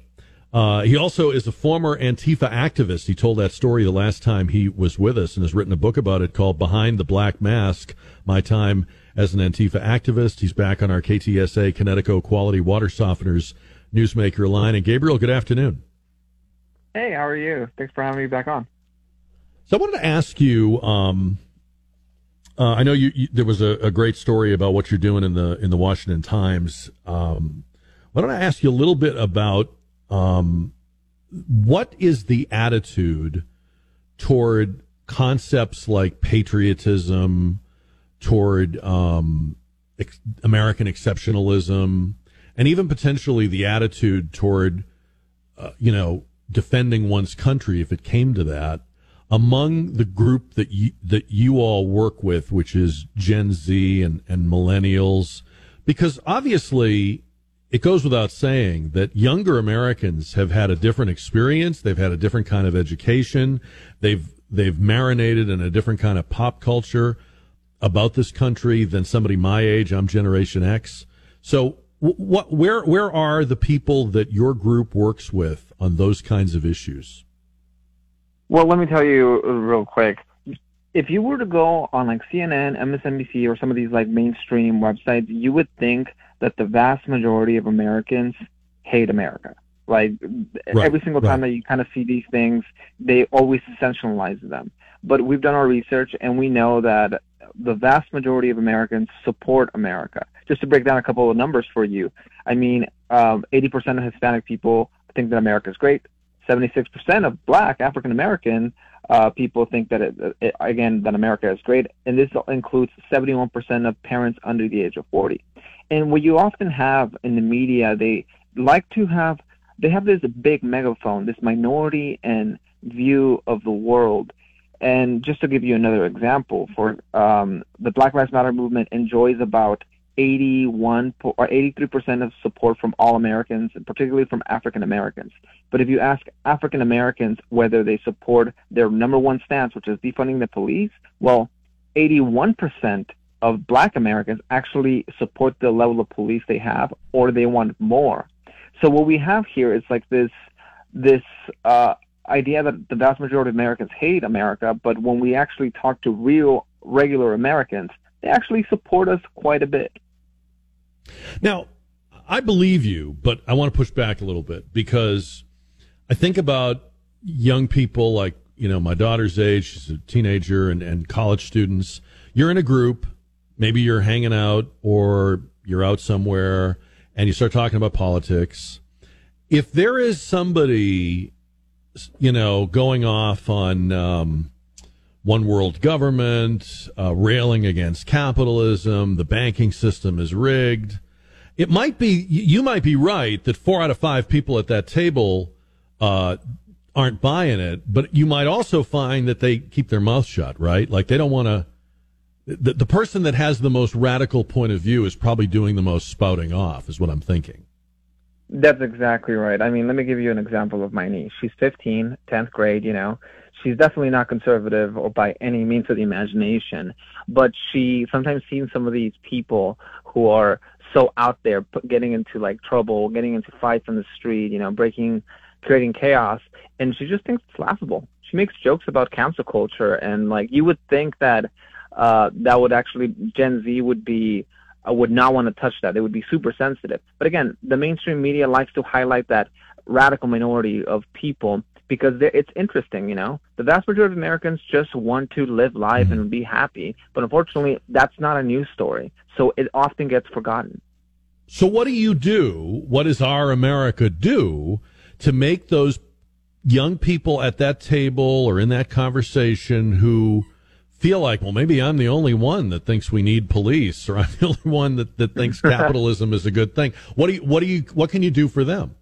Uh, he also is a former Antifa activist. He told that story the last time he was with us and has written a book about it called Behind the Black Mask My Time as an Antifa Activist. He's back on our KTSA Kinetico Quality Water Softeners Newsmaker line. And Gabriel, good afternoon. Hey, how are you? Thanks for having me back on. So I wanted to ask you. Um, uh, I know you, you, there was a, a, great story about what you're doing in the in the Washington Times. Um, why don't I ask you a little bit about um, what is the attitude toward concepts like patriotism, toward um, ex- American exceptionalism, and even potentially the attitude toward, uh, you know, defending one's country if it came to that among the group that you that you all work with, which is Gen Z and, and millennials, because obviously it goes without saying that younger Americans have had a different experience. They've had a different kind of education. They've they've marinated in a different kind of pop culture about this country than somebody my age. I'm Generation X. So what where where are the people that your group works with on those kinds of issues? Well, let me tell you uh, real quick. If you were to go on like CNN, MSNBC, or some of these like mainstream websites, you would think that the vast majority of Americans hate America. Like right, every single time right. that you kind of see these things, they always sensationalize them. But we've done our research and we know that the vast majority of Americans support America. Just to break down a couple of numbers for you, I mean, um, 80% of Hispanic people think that America is great. 76% of Black African American uh, people think that it, it, again that America is great, and this includes 71% of parents under the age of 40. And what you often have in the media, they like to have they have this big megaphone, this minority and view of the world. And just to give you another example, for um, the Black Lives Matter movement enjoys about 81 or 83 percent of support from all Americans, and particularly from African Americans. But if you ask African Americans whether they support their number one stance, which is defunding the police, well, 81 percent of black Americans actually support the level of police they have or they want more. So what we have here is like this this uh, idea that the vast majority of Americans hate America, but when we actually talk to real regular Americans, they actually support us quite a bit. Now, I believe you, but I want to push back a little bit because I think about young people like, you know, my daughter's age, she's a teenager and, and college students. You're in a group maybe you're hanging out or you're out somewhere and you start talking about politics. If there is somebody, you know, going off on um, one world government, uh, railing against capitalism, the banking system is rigged. It might be, you might be right that four out of five people at that table uh, aren't buying it, but you might also find that they keep their mouth shut, right? Like they don't want to the, the person that has the most radical point of view is probably doing the most spouting off, is what I'm thinking. That's exactly right. I mean, let me give you an example of my niece. She's 15, 10th grade, you know. She's definitely not conservative or by any means of the imagination, but she sometimes sees some of these people who are so out there, getting into like trouble, getting into fights on the street, you know, breaking, creating chaos, and she just thinks it's laughable. She makes jokes about cancel culture, and like you would think that uh, that would actually Gen Z would be uh, would not want to touch that. They would be super sensitive. But again, the mainstream media likes to highlight that radical minority of people because it's interesting, you know. The vast majority of Americans just want to live life mm-hmm. and be happy, but unfortunately, that's not a news story. So it often gets forgotten. So what do you do? What does our America do to make those young people at that table or in that conversation who feel like, well, maybe I'm the only one that thinks we need police, or I'm the only one that, that thinks capitalism is a good thing. What do you, what do you, what can you do for them?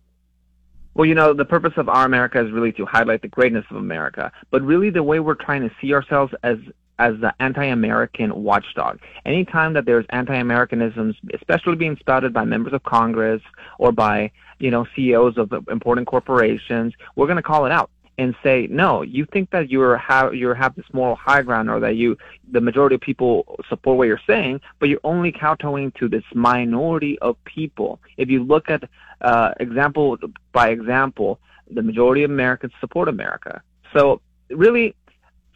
Well, you know, the purpose of Our America is really to highlight the greatness of America, but really the way we're trying to see ourselves as as the anti-American watchdog. Anytime that there's anti-Americanisms, especially being spouted by members of Congress or by you know CEOs of important corporations, we're going to call it out and say, no, you think that you're have you have this moral high ground, or that you the majority of people support what you're saying, but you're only kowtowing to this minority of people. If you look at uh, example by example, the majority of Americans support America. So really,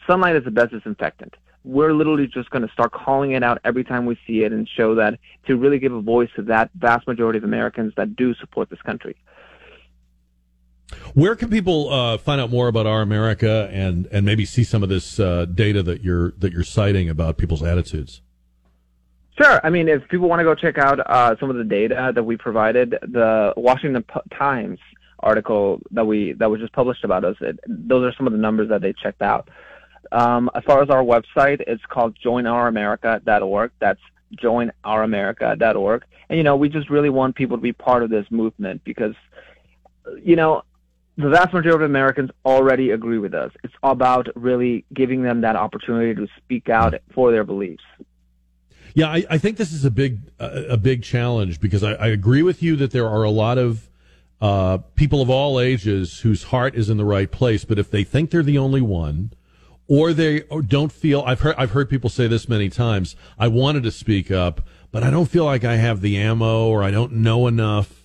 sunlight is the best disinfectant. We're literally just going to start calling it out every time we see it and show that to really give a voice to that vast majority of Americans that do support this country. Where can people uh, find out more about our America and and maybe see some of this uh, data that you're that you're citing about people's attitudes? Sure. I mean, if people want to go check out uh, some of the data that we provided, the Washington Times article that we that was just published about us, it, those are some of the numbers that they checked out. Um, as far as our website, it's called joinouramerica.org. That's joinouramerica.org. And you know, we just really want people to be part of this movement because, you know, the vast majority of Americans already agree with us. It's about really giving them that opportunity to speak out for their beliefs. Yeah, I, I think this is a big a big challenge because I, I, agree with you that there are a lot of uh, people of all ages whose heart is in the right place, but if they think they're the only one, or they don't feel, I've heard I've heard people say this many times. I wanted to speak up, but I don't feel like I have the ammo, or I don't know enough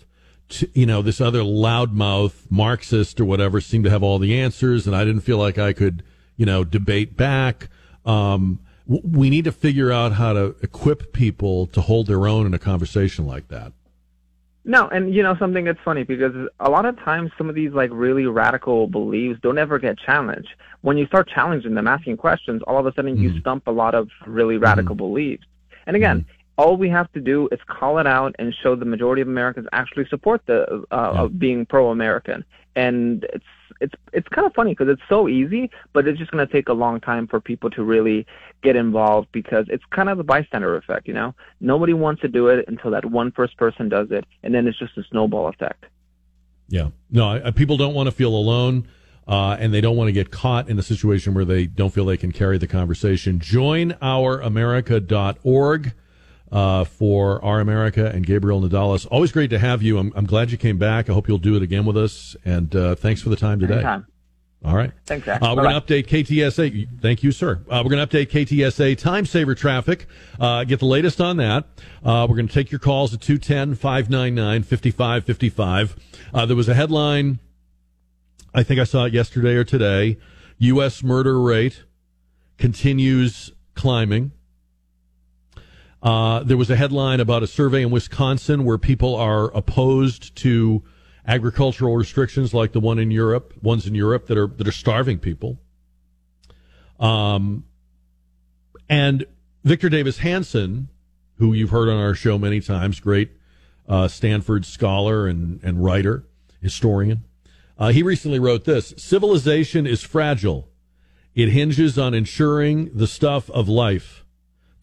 to, you know, this other loudmouth Marxist or whatever seemed to have all the answers, and I didn't feel like I could, you know, debate back. Um, we need to figure out how to equip people to hold their own in a conversation like that. No, and you know something that's funny because a lot of times some of these like really radical beliefs don't ever get challenged. When you start challenging them, asking questions, all of a sudden mm-hmm. you stump a lot of really radical mm-hmm. beliefs. And again, mm-hmm all we have to do is call it out and show the majority of Americans actually support the uh, yeah. being pro-American. And it's it's it's kind of funny because it's so easy, but it's just going to take a long time for people to really get involved because it's kind of the bystander effect. You know, nobody wants to do it until that one first person does it, and then it's just a snowball effect. Yeah, no, I, people don't want to feel alone. Uh, and they don't want to get caught in a situation where they don't feel they can carry the conversation. Join JoinOurAmerica.org uh, for Our America and Gabriel Nadales. Always great to have you. I'm, I'm, glad you came back. I hope you'll do it again with us. And uh, thanks for the time today. Anytime. All right. Thanks. Uh, we're going to update KTSA. Thank you, sir. Uh, we're going to update KTSA time saver traffic. Uh, get the latest on that. Uh, we're going to take your calls at 210 599 5555. Uh, there was a headline, I think I saw it yesterday or today. U.S. murder rate continues climbing. Uh, there was a headline about a survey in Wisconsin where people are opposed to agricultural restrictions like the one in Europe, ones in Europe that are that are starving people. Um, and Victor Davis Hanson, who you've heard on our show many times, great uh, Stanford scholar and, and writer, historian. Uh, he recently wrote this Civilization is fragile. It hinges on ensuring the stuff of life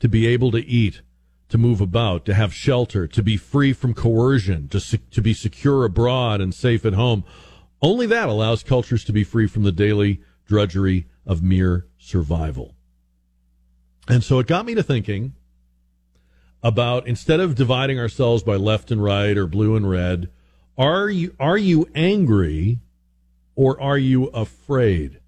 to be able to eat, to move about, to have shelter, to be free from coercion, to, se- to be secure abroad and safe at home. Only that allows cultures to be free from the daily drudgery of mere survival. And so it got me to thinking about instead of dividing ourselves by left and right or blue and red, Are you are you angry or are you afraid?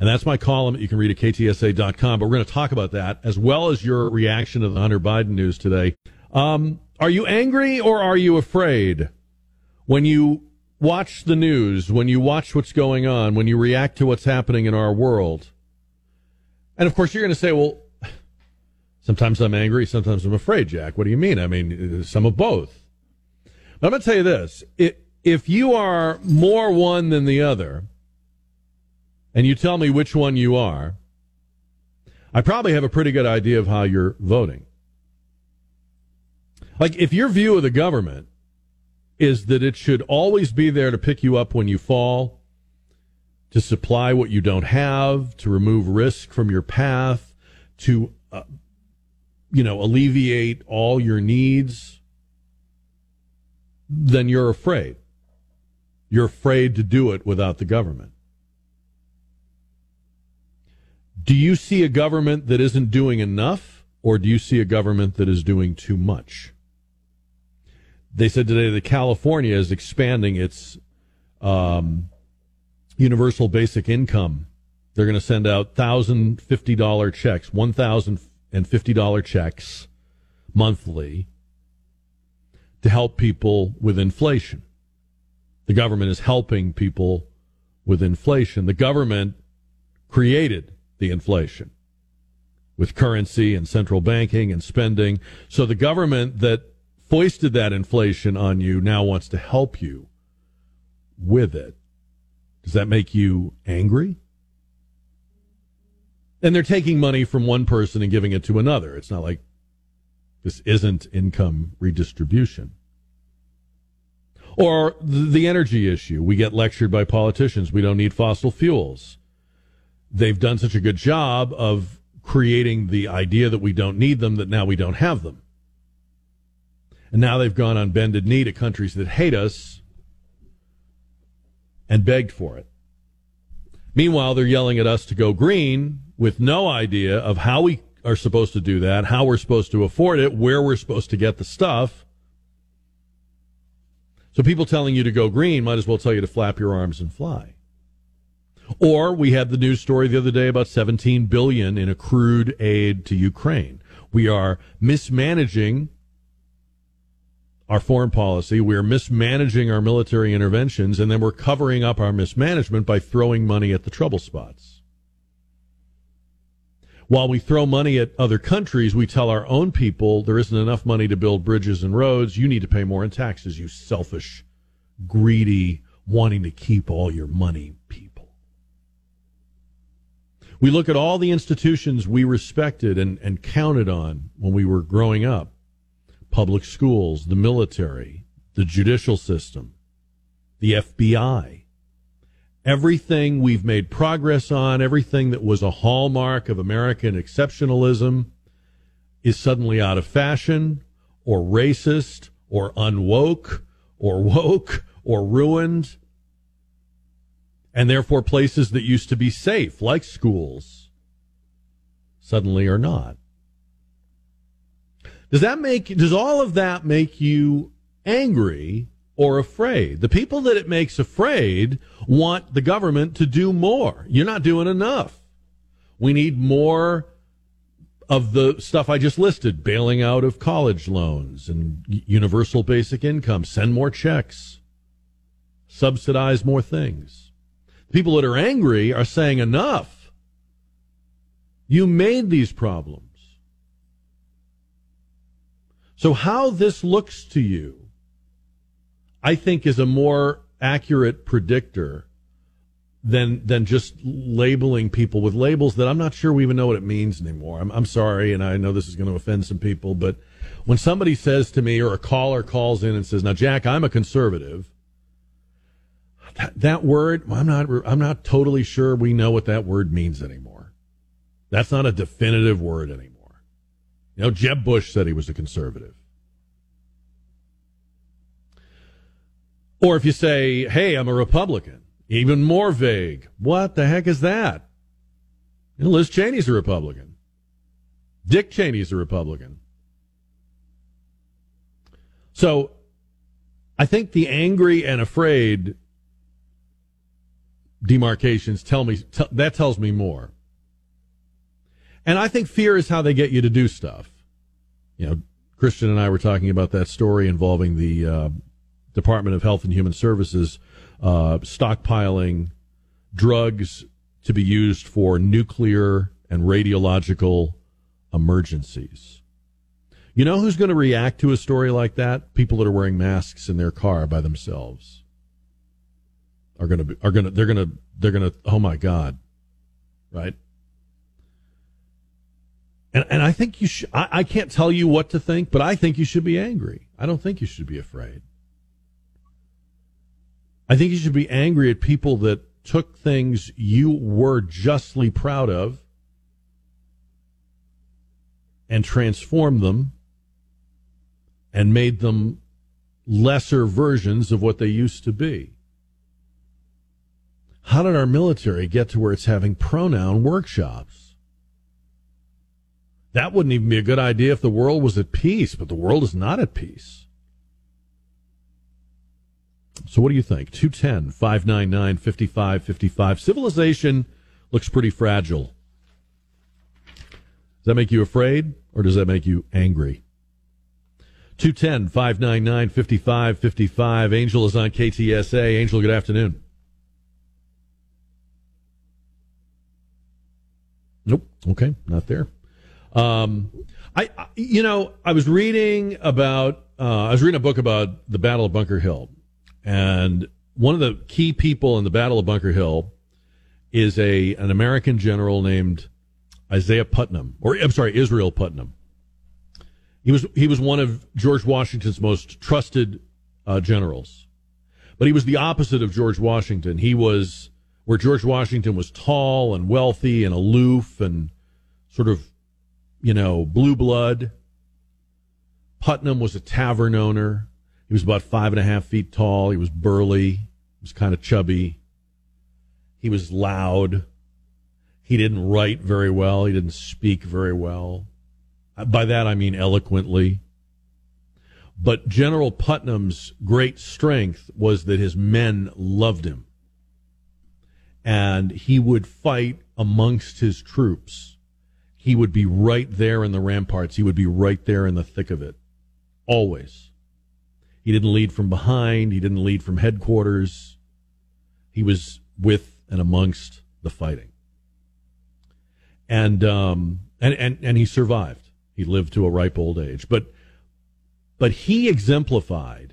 And that's my column that you can read at ktsa.com. But we're going to talk about that as well as your reaction to the Hunter Biden news today. Um, are you angry or are you afraid when you watch the news, when you watch what's going on, when you react to what's happening in our world? And of course, you're going to say, well, sometimes I'm angry, sometimes I'm afraid, Jack. What do you mean? I mean, some of both. But I'm going to tell you this. if you are more one than the other, and you tell me which one you are, I probably have a pretty good idea of how you're voting. Like, if your view of the government is that it should always be there to pick you up when you fall, to supply what you don't have, to remove risk from your path, to, uh, you know, alleviate all your needs, then you're afraid. You're afraid to do it without the government. Do you see a government that isn't doing enough, or do you see a government that is doing too much? They said today that California is expanding its um, universal basic income. They're going to send out thousand fifty dollar checks, one thousand and fifty dollar checks monthly to help people with inflation. The government is helping people with inflation. The government created the inflation with currency and central banking and spending. So the government that foisted that inflation on you now wants to help you with it. Does that make you angry? And they're taking money from one person and giving it to another. It's not like this isn't income redistribution. Or the energy issue. We get lectured by politicians. We don't need fossil fuels they've done such a good job of creating the idea that we don't need them that now we don't have them. And now they've gone on bended knee to countries that hate us and begged for it. Meanwhile, they're yelling at us to go green with no idea of how we are supposed to do that, how we're supposed to afford it, where we're supposed to get the stuff. So people telling you to go green might as well tell you to flap your arms and fly. Or we had the news story the other day about 17 billion in accrued aid to Ukraine. We are mismanaging our foreign policy. We're mismanaging our military interventions, and then we're covering up our mismanagement by throwing money at the trouble spots. While we throw money at other countries, we tell our own people there isn't enough money to build bridges and roads. You need to pay more in taxes, you selfish, greedy, wanting to keep all your money. We look at all the institutions we respected and, and counted on when we were growing up public schools, the military, the judicial system, the FBI. Everything we've made progress on, everything that was a hallmark of American exceptionalism, is suddenly out of fashion or racist or unwoke or woke or ruined and therefore places that used to be safe, like schools, suddenly are not. Does that make, does all of that make you angry or afraid? The people that it makes afraid want the government to do more. You're not doing enough. We need more of the stuff I just listed bailing out of college loans and universal basic income, send more checks, subsidize more things people that are angry are saying enough. You made these problems. So how this looks to you, I think is a more accurate predictor than than just labeling people with labels that I'm not sure we even know what it means anymore. I'm, I'm sorry, and I know this is going to offend some people, but when somebody says to me or a caller calls in and says, "Now, Jack, I'm a conservative," that, word, I'm not, I'm not totally sure we know what that word means anymore. That's not a definitive word anymore. You know, Jeb Bush said he was a conservative. Or if you say, hey, I'm a Republican, even more vague. What the heck is that? You know, Liz Cheney's a Republican. Dick Cheney's a Republican. So I think the angry and afraid demarcations tell me t- that tells me more. And I think fear is how they get you to do stuff. You know, Christian and I were talking about that story involving the uh, Department of Health and Human Services uh, stockpiling drugs to be used for nuclear and radiological emergencies. You know who's going to react to a story like that? People that are wearing masks in their car by themselves are going to be, are going to they're going to they're going to oh my god, right? And and I think you should. I, I can't tell you what to think, but I think you should be angry. I don't think you should be afraid. I think you should be angry at people that took things you were justly proud of and transformed them and made them lesser versions of what they used to be. How did our military get to where it's having pronoun workshops? That wouldn't even be a good idea if the world was at peace, but the world is not at peace. So, what do you think? 210 599 5555. Civilization looks pretty fragile. Does that make you afraid or does that make you angry? 210 599 5555. Angel is on KTSA. Angel, good afternoon. Nope. Okay, not there. Um, I, you know, I was reading about, uh, I was reading a book about the Battle of Bunker Hill, and one of the key people in the Battle of Bunker Hill is a an American general named Isaiah Putnam, or I'm sorry, Israel Putnam. He was he was one of George Washington's most trusted uh, generals, but he was the opposite of George Washington. He was where George Washington was tall and wealthy and aloof and sort of, you know, blue blood. Putnam was a tavern owner. He was about five and a half feet tall. He was burly. He was kind of chubby. He was loud. He didn't write very well. He didn't speak very well. Uh, by that I mean eloquently. But General Putnam's great strength was that his men loved him. And he would fight amongst his troops. He would be right there in the ramparts. He would be right there in the thick of it. Always. He didn't lead from behind. He didn't lead from headquarters. He was with and amongst the fighting. And, um, and, and, and he survived. He lived to a ripe old age. But, but he exemplified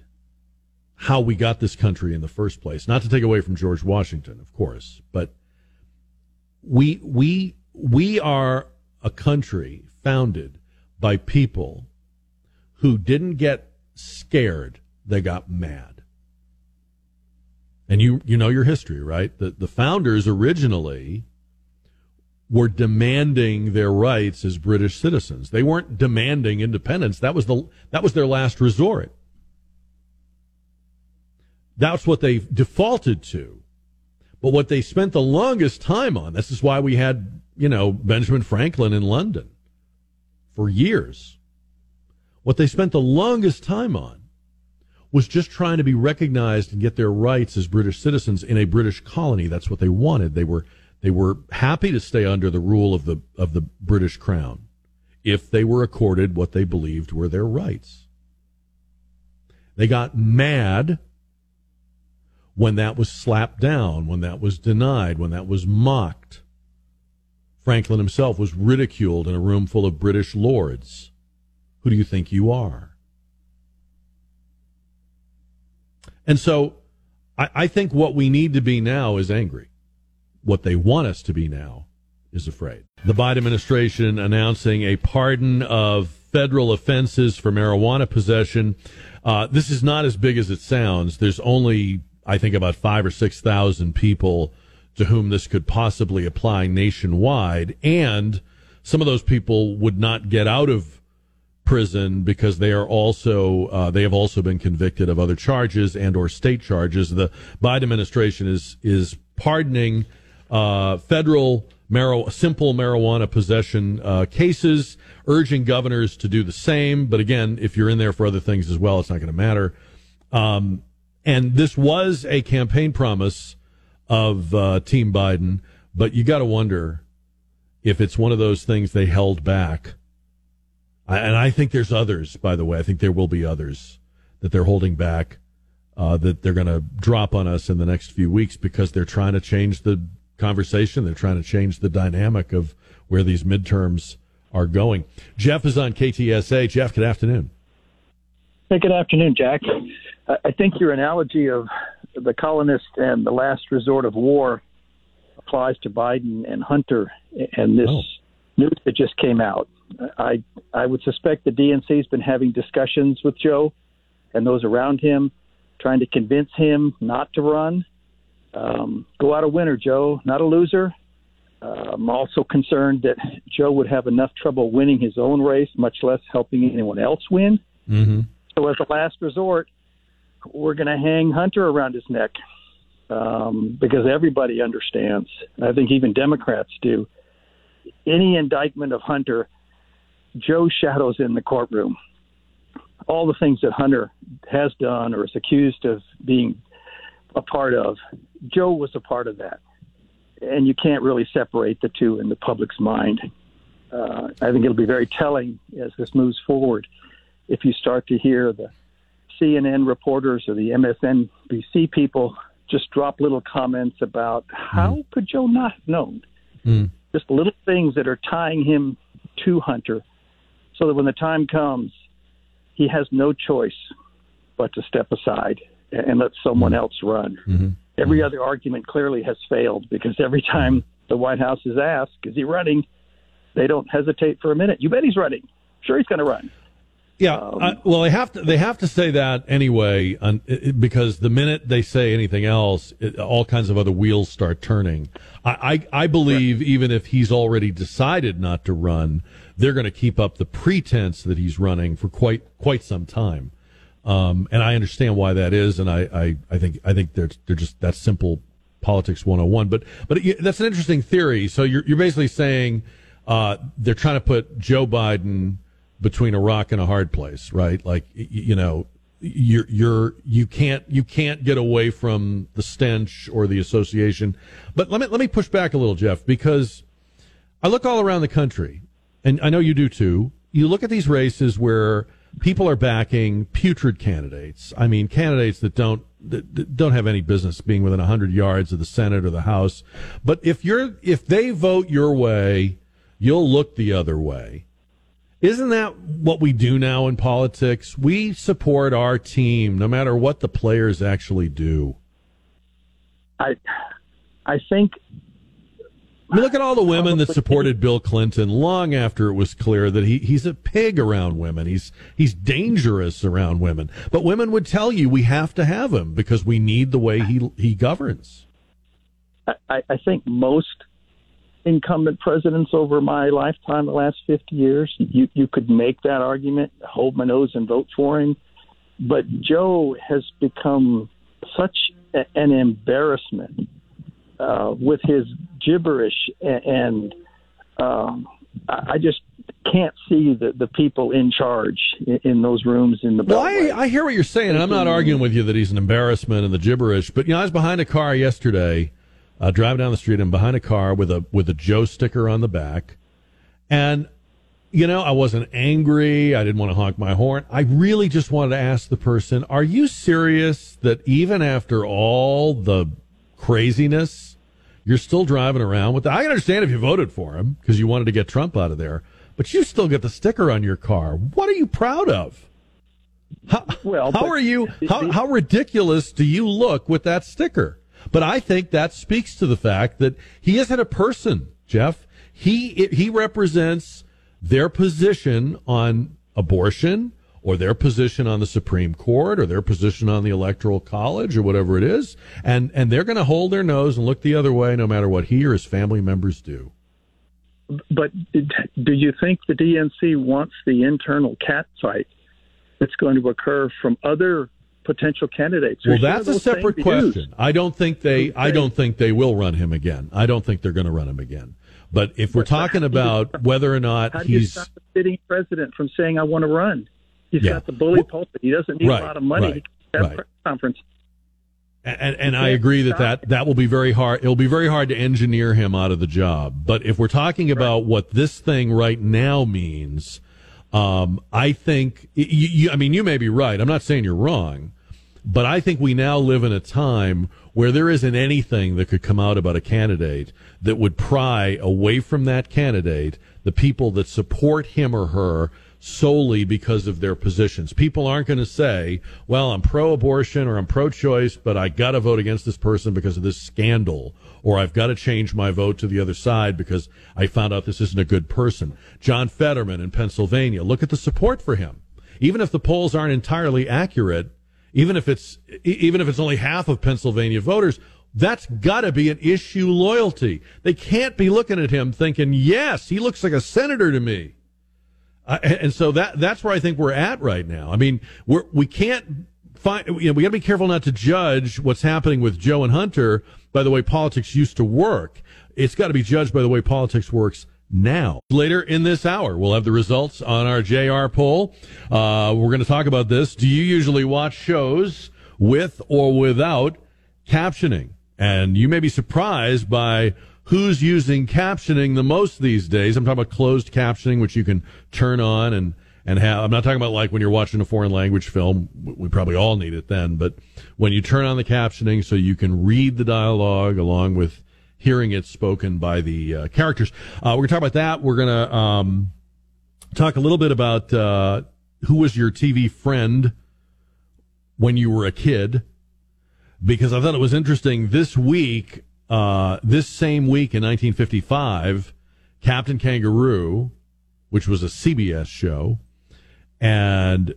how we got this country in the first place. Not to take away from George Washington, of course, but we, we, we are a country founded by people who didn't get scared, they got mad. And you, you know your history, right? The, the founders originally were demanding their rights as British citizens. They weren't demanding independence. That was the that was their last resort. That's what they defaulted to. But what they spent the longest time on, this is why we had, you know, Benjamin Franklin in London for years. What they spent the longest time on was just trying to be recognized and get their rights as British citizens in a British colony. That's what they wanted. They were they were happy to stay under the rule of the of the British crown if they were accorded what they believed were their rights. They got mad when that was slapped down, when that was denied, when that was mocked. Franklin himself was ridiculed in a room full of British lords. Who do you think you are? And so I, I think what we need to be now is angry what they want us to be now is afraid. The Biden administration announcing a pardon of federal offenses for marijuana possession. Uh, this is not as big as it sounds. There's only, I think, about five or 6,000 people to whom this could possibly apply nationwide. And some of those people would not get out of prison because they are also uh, they have also been convicted of other charges and or state charges. The Biden administration is is pardoning uh, federal mar- simple marijuana possession uh, cases, urging governors to do the same. But again, if you're in there for other things as well, it's not going to matter. Um, and this was a campaign promise of uh, Team Biden, but you got to wonder if it's one of those things they held back. I, and I think there's others, by the way. I think there will be others that they're holding back, uh, that they're going to drop on us in the next few weeks because they're trying to change the conversation. They're trying to change the dynamic of where these midterms are going. Jeff is on KTSA. Jeff, good afternoon. Hey, good afternoon, Jack. I think your analogy of the colonist and the last resort of war applies to Biden and Hunter and this oh. news that just came out. I I would suspect the DNC has been having discussions with Joe and those around him, trying to convince him not to run. Um, go out a winner, Joe, not a loser. Uh, I'm also concerned that Joe would have enough trouble winning his own race, much less helping anyone else win. Mm-hmm. So, as a last resort, we're going to hang Hunter around his neck um, because everybody understands. I think even Democrats do. Any indictment of Hunter, Joe shadows in the courtroom. All the things that Hunter has done or is accused of being a part of, Joe was a part of that. And you can't really separate the two in the public's mind. Uh, I think it'll be very telling as this moves forward if you start to hear the CNN reporters or the MSNBC people just drop little comments about how mm. could Joe not have known? Mm. Just little things that are tying him to Hunter so that when the time comes, he has no choice but to step aside and let someone mm. else run. Mm-hmm. Every mm-hmm. other argument clearly has failed because every time the White House is asked, is he running? They don't hesitate for a minute. You bet he's running. Sure, he's going to run. Yeah, um, uh, well, they have to they have to say that anyway, it, because the minute they say anything else, it, all kinds of other wheels start turning. I I, I believe right. even if he's already decided not to run, they're going to keep up the pretense that he's running for quite quite some time. Um, and I understand why that is, and I, I, I think I think they're they're just that simple politics 101. But but it, that's an interesting theory. So you're you're basically saying uh, they're trying to put Joe Biden between a rock and a hard place, right? Like you know, you're you're you can't you can't get away from the stench or the association. But let me let me push back a little, Jeff, because I look all around the country, and I know you do too. You look at these races where people are backing putrid candidates. I mean, candidates that don't that don't have any business being within hundred yards of the Senate or the House. But if you're if they vote your way, you'll look the other way. Isn't that what we do now in politics? We support our team no matter what the players actually do. I I think I mean, look at all the women that supported Bill Clinton long after it was clear that he, he's a pig around women. He's he's dangerous around women. But women would tell you we have to have him because we need the way he he governs. I, I think most incumbent presidents over my lifetime, the last 50 years. You, you could make that argument, hold my nose and vote for him. But Joe has become such a, an embarrassment uh, with his gibberish, and, and um, I just can't see the, the people in charge in, in those rooms in the well, I, I, hear what you're saying, and I'm not arguing with you that he's an embarrassment and the gibberish. But you know, I was behind a car yesterday uh, driving down the street and behind a car with a with a Joe sticker on the back, and you know I wasn't angry. I didn't want to honk my horn. I really just wanted to ask the person, "Are you serious that even after all the craziness, you're still driving around with?" The, I understand if you voted for him because you wanted to get Trump out of there, but you still get the sticker on your car. What are you proud of? How, well, how are you? How, how ridiculous do you look with that sticker? But I think that speaks to the fact that he isn't a person, Jeff. He he represents their position on abortion or their position on the Supreme Court or their position on the Electoral College or whatever it is, and and they're going to hold their nose and look the other way no matter what he or his family members do. But do you think the DNC wants the internal cat fight that's going to occur from other potential candidates. Well, that's a separate question. I don't think they. I don't think they will run him again. I don't think they're going to run him again. But if we're talking about whether or not how do you he's stop the sitting president from saying I want to run, he's yeah. got the bully pulpit. He doesn't need right, a lot of money. Right. that Right. press conference. And, and I agree that, that that will be very hard. It'll be very hard to engineer him out of the job. But if we're talking about what this thing right now means, um, I think, you, you, I mean, you may be right. I'm not saying you're wrong, but I think we now live in a time where there isn't anything that could come out about a candidate that would pry away from that candidate the people that support him or her solely because of their positions. People aren't going to say, well, I'm pro abortion or I'm pro choice, but I got to vote against this person because of this scandal, or I've got to change my vote to the other side because I found out this isn't a good person. John Fetterman in Pennsylvania, look at the support for him. Even if the polls aren't entirely accurate, even if it's even if it's only half of Pennsylvania voters, that's got to be an issue loyalty. They can't be looking at him thinking, "Yes, he looks like a senator to me." Uh, and so that that's where I think we're at right now. I mean, we're we can't find you know we got to be careful not to judge what's happening with Joe and Hunter by the way politics used to work. It's got to be judged by the way politics works now. Later in this hour, we'll have the results on our JR poll. Uh, we're going to talk about this. Do you usually watch shows with or without captioning? And you may be surprised by who's using captioning the most these days. I'm talking about closed captioning, which you can turn on and, and have. I'm not talking about like when you're watching a foreign language film. We probably all need it then, but when you turn on the captioning so you can read the dialogue along with hearing it spoken by the uh, characters. Uh, we're going to talk about that. We're going to um, talk a little bit about uh, who was your TV friend when you were a kid, because I thought it was interesting. This week, uh, this same week in 1955, Captain Kangaroo, which was a CBS show, and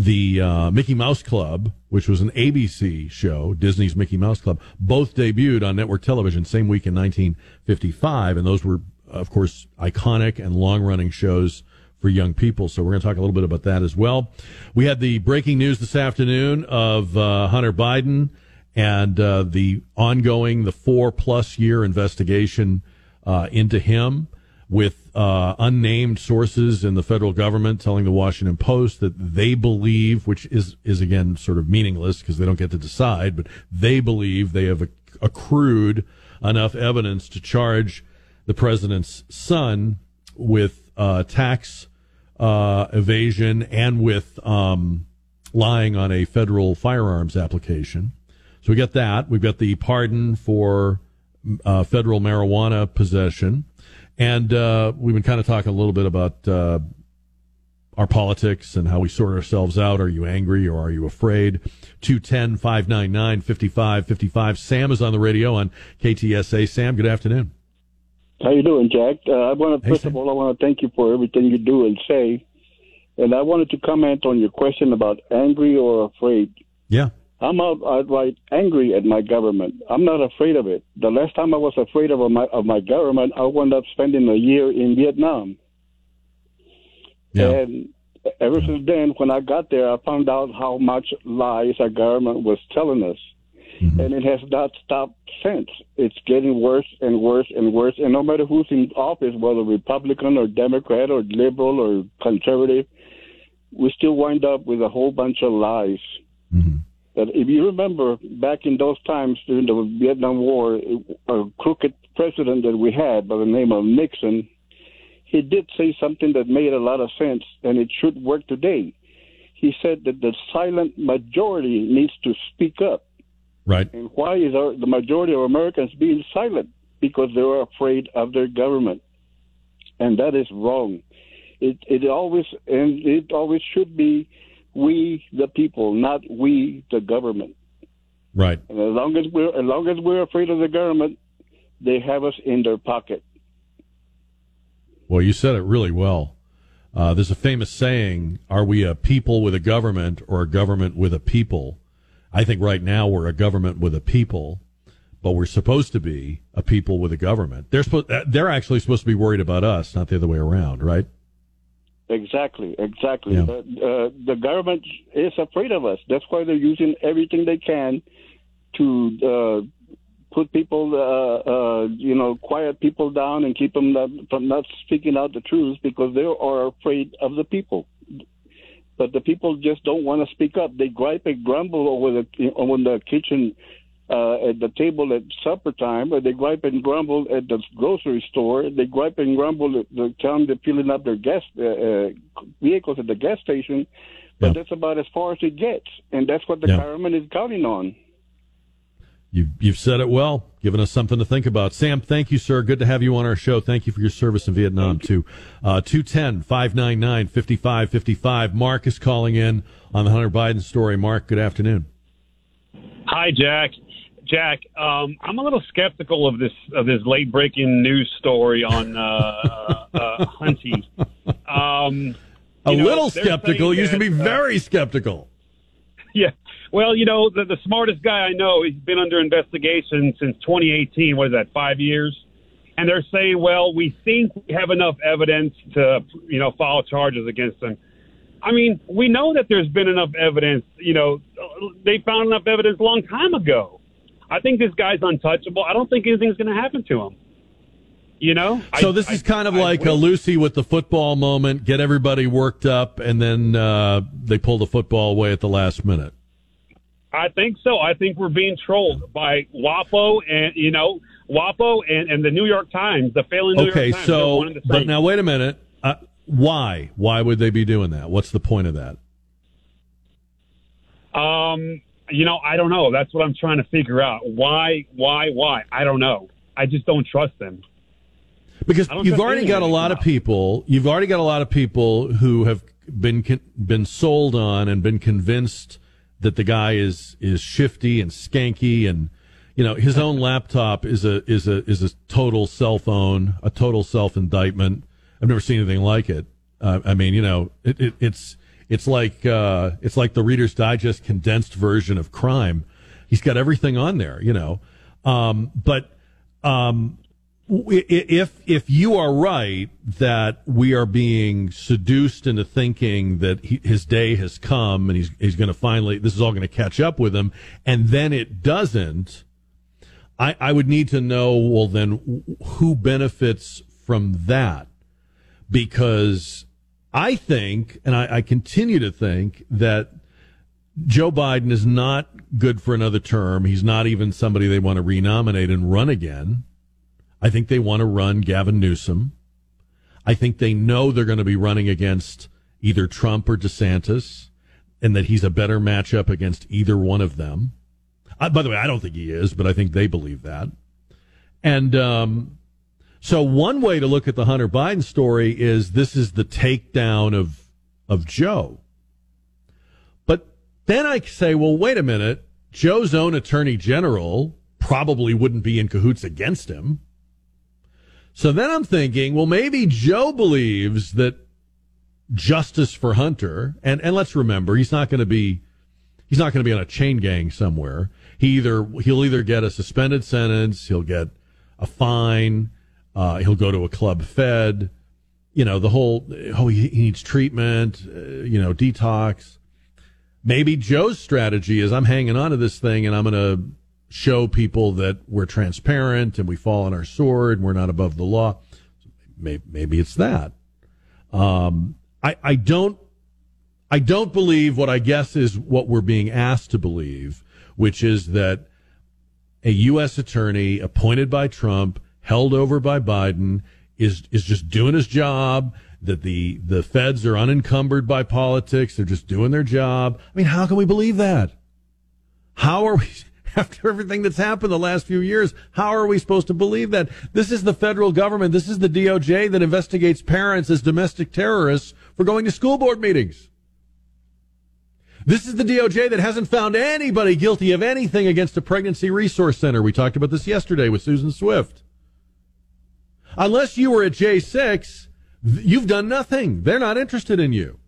the uh, Mickey Mouse Club, which was an ABC show, Disney's Mickey Mouse Club, both debuted on network television same week in 1955, and those were, of course, iconic and long-running shows for young people. So we're going to talk a little bit about that as well. We had the breaking news this afternoon of uh, Hunter Biden and uh, the ongoing, the four-plus year investigation uh, into him with uh, unnamed sources in the federal government telling the Washington Post that they believe, which is is again sort of meaningless because they don't get to decide, but they believe they have accrued enough evidence to charge the president's son with uh, tax uh, evasion and with um, lying on a federal firearms application. So we got that. We've got the pardon for uh, federal marijuana possession. And uh, we've been kind of talking a little bit about uh, our politics and how we sort ourselves out. Are you angry or are you afraid? 210 599 5555. Sam is on the radio on KTSA. Sam, good afternoon. How you doing, Jack? Uh, I want to Hey, first Sam. of all, I want to thank you for everything you do and say, and I wanted to comment on your question about angry or afraid. Yeah. I'm outright uh, angry at my government. I'm not afraid of it. The last time I was afraid of my of my government, I wound up spending a year in Vietnam. Yeah. And ever since then, when I got there, I found out how much lies our government was telling us. Mm-hmm. And it has not stopped since. It's getting worse and worse and worse. And no matter who's in office, whether Republican or Democrat or liberal or conservative, we still wind up with a whole bunch of lies. Mm-hmm. That if you remember back in those times during the Vietnam War, a crooked president that we had by the name of Nixon, he did say something that made a lot of sense, and it should work today. He said that the silent majority needs to speak up. Right. And why is our, the majority of Americans being silent? Because they're afraid of their government, and that is wrong. It it always and it always should be we the people, not we the government. Right. And as long as we're as long as we're afraid of the government, they have us in their pocket. Well, you said it really well. Uh, there's a famous saying: "Are we a people with a government, or a government with a people?" I think right now we're a government with a people, but we're supposed to be a people with a government. They're supposed. They're actually supposed to be worried about us, not the other way around, right? Exactly, exactly. Yeah. The, uh, the government is afraid of us. That's why they're using everything they can to uh, put people, uh, uh, you know, quiet people down and keep them not, from not speaking out the truth because they are afraid of the people. but the people just don't want to speak up. They gripe and grumble over the over the kitchen uh, at the table at supper time, or they gripe and grumble at the grocery store. They gripe and grumble at the time they're filling up their gas uh, uh, vehicles at the gas station. But Yeah. that's about as far as it gets, and that's what the Yeah. government is counting on. You've, you've said it well, given us something to think about. Sam, thank you, sir. Good to have you on our show. Thank you for your service in Vietnam, too. Uh, 210 599 5555. Mark is calling in on the Hunter Biden story. Mark, good afternoon. Hi, Jack. Jack, um, I'm a little skeptical of this of this late breaking news story on uh, uh, uh, Hunty. Um, A know, little skeptical. used to be uh, very skeptical. Yeah. Well, you know, the, the smartest guy I know, he's been under investigation since 2018. What is that, five years? And they're saying, well, we think we have enough evidence to, you know, file charges against him. I mean, we know that there's been enough evidence. You know, they found enough evidence a long time ago. I think this guy's untouchable. I don't think anything's going to happen to him. You know? So I- this is kind of I like a Lucy with the football moment, get everybody worked up, and then uh, they pull the football away at the last minute. I think so. I think we're being trolled by WAPO and you know WAPO and, and the New York Times, the failing New okay, York Times. They're so one and the but now wait a minute. Uh, why? Why would they be doing that? What's the point of that? um, you know, I don't know. That's what I'm trying to figure out. Why? Why? Why? I don't know. I just don't trust them. Because you've already got a lot of people. You've already got a lot of people who have been con- been sold on and been convinced that the guy is is shifty and skanky and you know his own laptop is a is a is a total cell phone, a total self indictment. I've never seen anything like it. Uh, I mean, you know, it, it, it's it's like uh, it's like the Reader's Digest condensed version of crime. He's got everything on there, you know. Um, but um, if if you are right that we are being seduced into thinking that he, his day has come and he's he's going to finally this is all going to catch up with him, and then it doesn't. I, I would need to know well then who benefits from that because I think and I, I continue to think that Joe Biden is not good for another term. He's not even somebody they want to renominate and run again. I think they want to run Gavin Newsom. I think they know they're going to be running against either Trump or DeSantis and that he's a better matchup against either one of them. I, by the way, I don't think he is, but I think they believe that. And um, so one way to look at the Hunter Biden story is this is the takedown of of Joe. But then I say, well, wait a minute. Joe's own attorney general probably wouldn't be in cahoots against him. So then I'm thinking, well, maybe Joe believes that justice for Hunter, and, and let's remember, he's not going to be, he's not going to be on a chain gang somewhere. He either, he'll either get a suspended sentence, he'll get a fine, uh, he'll go to a club fed, you know, the whole, oh, he, he needs treatment, uh, you know, detox. Maybe Joe's strategy is I'm hanging on to this thing and I'm going to show people that we're transparent and we fall on our sword and we're not above the law. Maybe, maybe it's that. Um, I, I don't, I don't believe what I guess is what we're being asked to believe, which is that a U.S. attorney appointed by Trump, held over by Biden, is is just doing his job. That the the feds are unencumbered by politics; they're just doing their job. I mean, how can we believe that? How are we? After everything that's happened the last few years, how are we supposed to believe that? This is the federal government. This is the DOJ that investigates parents as domestic terrorists for going to school board meetings. This is the DOJ that hasn't found anybody guilty of anything against a pregnancy resource center. We talked about this yesterday with Susan Swift. Unless you were at J6, th- you've done nothing. They're not interested in you.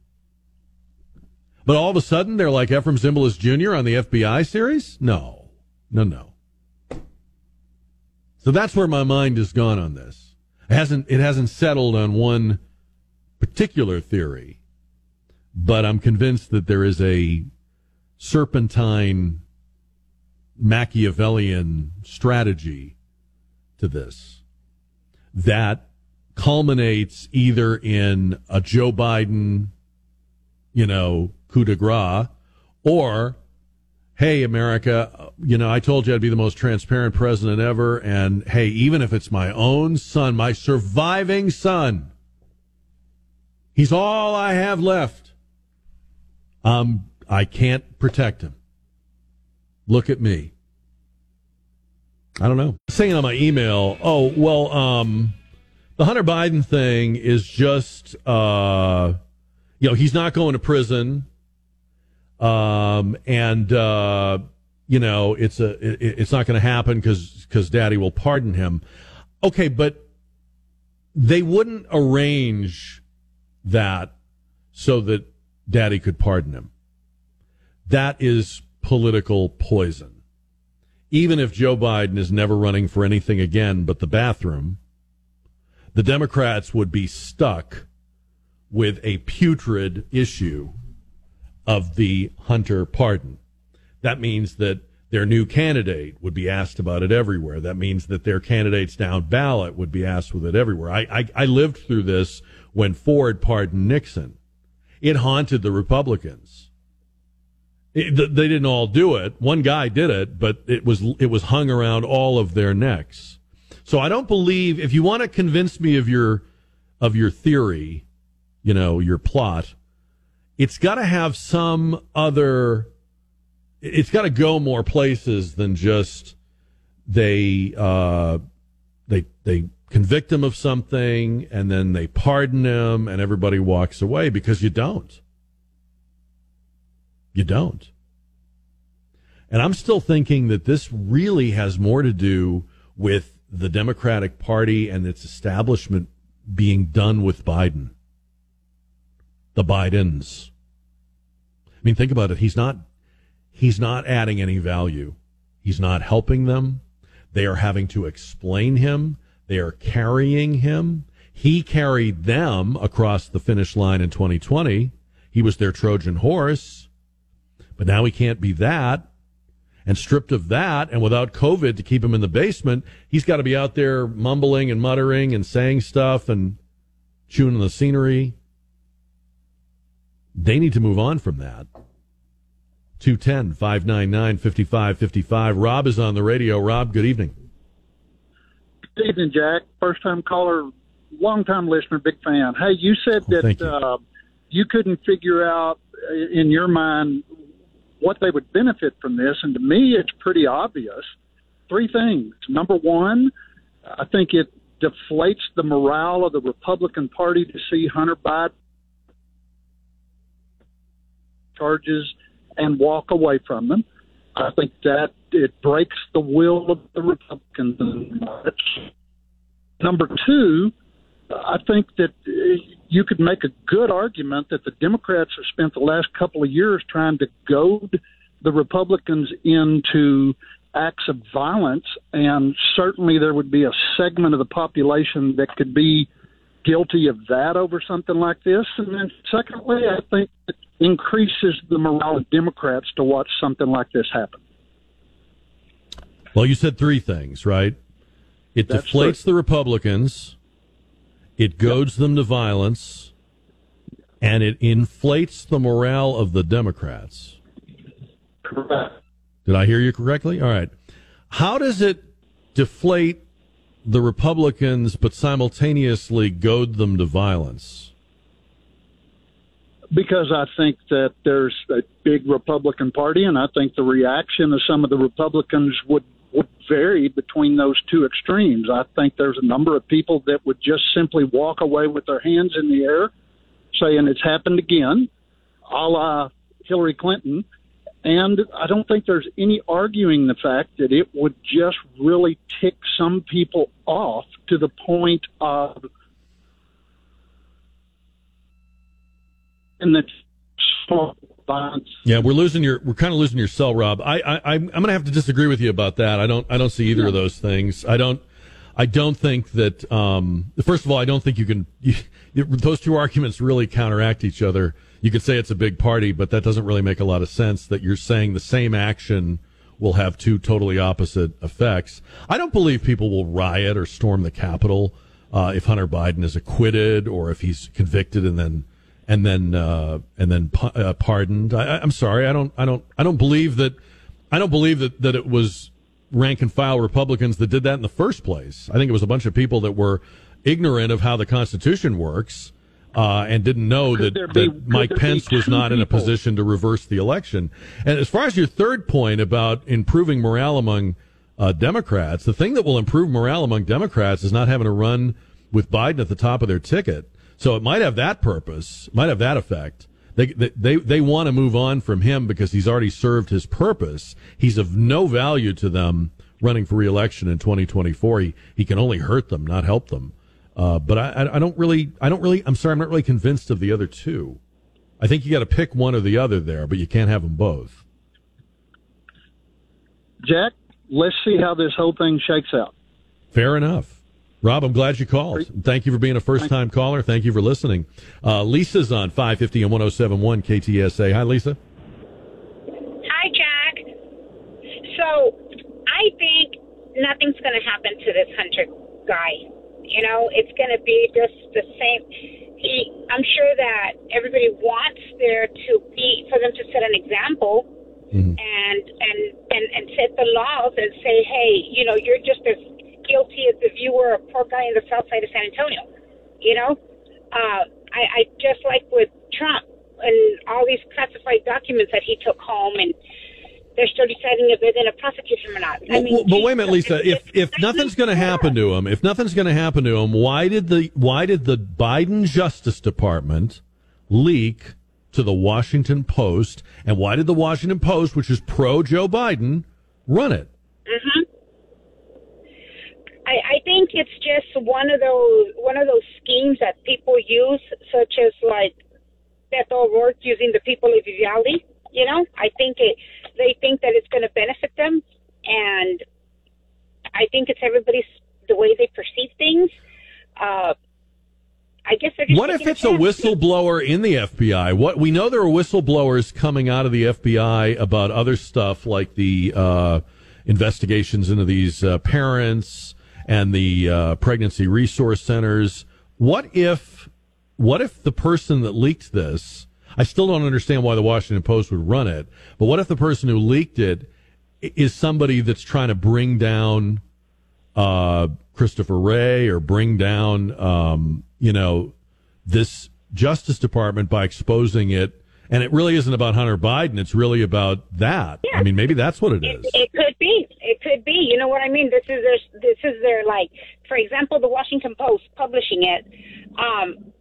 But all of a sudden, they're like Efrem Zimbalist Jr. on the FBI series? No. No, no. So that's where my mind has gone on this. It hasn't, it hasn't settled on one particular theory but I'm convinced that there is a serpentine Machiavellian strategy to this that culminates either in a Joe Biden you know, coup de grace, or, hey, America, you know, I told you I'd be the most transparent president ever. And hey, even if it's my own son, my surviving son, he's all I have left. Um, I can't protect him. Look at me. I don't know. Saying on my email, oh, well, um, the Hunter Biden thing is just, uh, you know, he's not going to prison. Um, and, uh, you know, it's a, it, it's not going to happen because, because daddy will pardon him. Okay. But they wouldn't arrange that so that daddy could pardon him. That is political poison. Even if Joe Biden is never running for anything again but the bathroom, the Democrats would be stuck with a putrid issue of the Hunter pardon. That means that their new candidate would be asked about it everywhere. That means that their candidates down ballot would be asked with it everywhere. I, I, I lived through this when Ford pardoned Nixon. It haunted the Republicans. It, they didn't all do it. One guy did it, but it was it was hung around all of their necks. So I don't believe if you want to convince me of your of your theory, you know, your plot, it's got to have some other it's got to go more places than just they uh they they convict him of something and then they pardon him and everybody walks away because you don't. You don't. And I'm still thinking that this really has more to do with the Democratic Party and its establishment being done with Biden. The Bidens. I mean, think about it. He's not, he's not adding any value. He's not helping them. They are having to explain him. They are carrying him. He carried them across the finish line in 2020. He was their Trojan horse. But now he can't be that and stripped of that and without COVID to keep him in the basement, he's got to be out there mumbling and muttering and saying stuff and chewing the scenery. They need to move on from that. 210 599 5555. Rob is on the radio. Rob, good evening. Good evening, Jack. First time caller, long time listener, big fan. Hey, you said Oh, that you. Uh, you couldn't figure out uh, in your mind what they would benefit from this. And to me, it's pretty obvious. Three things. Number one, I think it deflates the morale of the Republican Party to see Hunter Biden charges and walk away from them. I think that it breaks the will of the Republicans. Number two, I think that uh, you could make a good argument that the Democrats have spent the last couple of years trying to goad the Republicans into acts of violence, and certainly there would be a segment of the population that could be guilty of that over something like this. And then, secondly, I think it increases the morale of Democrats to watch something like this happen. Well, you said three things, right? It That's deflates the Republicans, it goads them to violence, and it inflates the morale of the Democrats. Correct. Did I hear you correctly? All right. How does it deflate the Republicans but simultaneously goad them to violence? because I think that there's a big Republican Party, and I think the reaction of some of the Republicans would would vary between those two extremes. I think there's a number of people that would just simply walk away with their hands in the air, saying it's happened again, a la Hillary Clinton. And I don't think there's any arguing the fact that it would just really tick some people off to the point of and that Yeah, we're losing your. We're kind of losing your cell, Rob. I, I, I'm going to have to disagree with you about that. I don't. I don't see either of those things. I don't. I don't think that. Um, first of all, I don't think you can. You, those two arguments really counteract each other. You could say it's a big party, but that doesn't really make a lot of sense. That you're saying the same action will have two totally opposite effects. I don't believe people will riot or storm the Capitol uh, if Hunter Biden is acquitted or if he's convicted and then and then uh, and then uh, pardoned. I, I'm sorry, I don't I don't I don't believe that I don't believe that that it was rank and file Republicans that did that in the first place. I think it was a bunch of people that were ignorant of how the Constitution works. Uh, and didn't know Could that, be- that Mike could there be Pence was not in a position to reverse the election. And as far as your third point about improving morale among uh, Democrats, the thing that will improve morale among Democrats is not having to run with Biden at the top of their ticket. So it might have that purpose, might have that effect. They they they, want to move on from him because he's already served his purpose. He's of no value to them running for reelection in 2024. He he can only hurt them, not help them. Uh, but I, I I don't really I don't really I'm sorry I'm not really convinced of the other two. I think you got to pick one or the other there, but you can't have them both. Jack, let's see how this whole thing shakes out. Fair enough. Rob, I'm glad you called. Thank you for being a first time caller. Thank you for listening. Uh, Lisa's on 550 and 1071 KTSA. Hi, Lisa. Hi, Jack. So, I think nothing's going to happen to this Hunter guy. You know, it's going to be just the same. He, I'm sure that everybody wants there to be for them to set an example and and and and set the laws and say, hey, you know, you're just as guilty as if you were a poor guy in the south side of San Antonio. You know, uh, I, I just like with Trump and all these classified documents that he took home and they're still deciding if they're going to prosecute him or not. I mean, well, but wait a minute, Lisa. If if nothing's going to happen to him, if nothing's going to happen to him, why did the why did the Biden Justice Department leak to the Washington Post, and why did the Washington Post, which is pro Joe Biden, run it? hmm I, I think it's just one of those one of those schemes that people use, such as like Beto O'Rourke using the people of Uvalde. You know, I think it, they think that it's going to benefit them, and I think it's everybody's the way they perceive things. Uh, I guess they're just What if it's a chance. whistleblower in the FBI? What we know there are whistleblowers coming out of the FBI about other stuff like the uh, investigations into these uh, parents and the uh, pregnancy resource centers. What if what if the person that leaked this? I still don't understand why the Washington Post would run it, but what if the person who leaked it is somebody that's trying to bring down uh, Christopher Wray or bring down, um, you know, this Justice Department by exposing it. And it really isn't about Hunter Biden. It's really about that. I mean, maybe that's what it is. It could be. It could be. You know what I mean? This is their. This is their like. For example, the Washington Post publishing it. Um,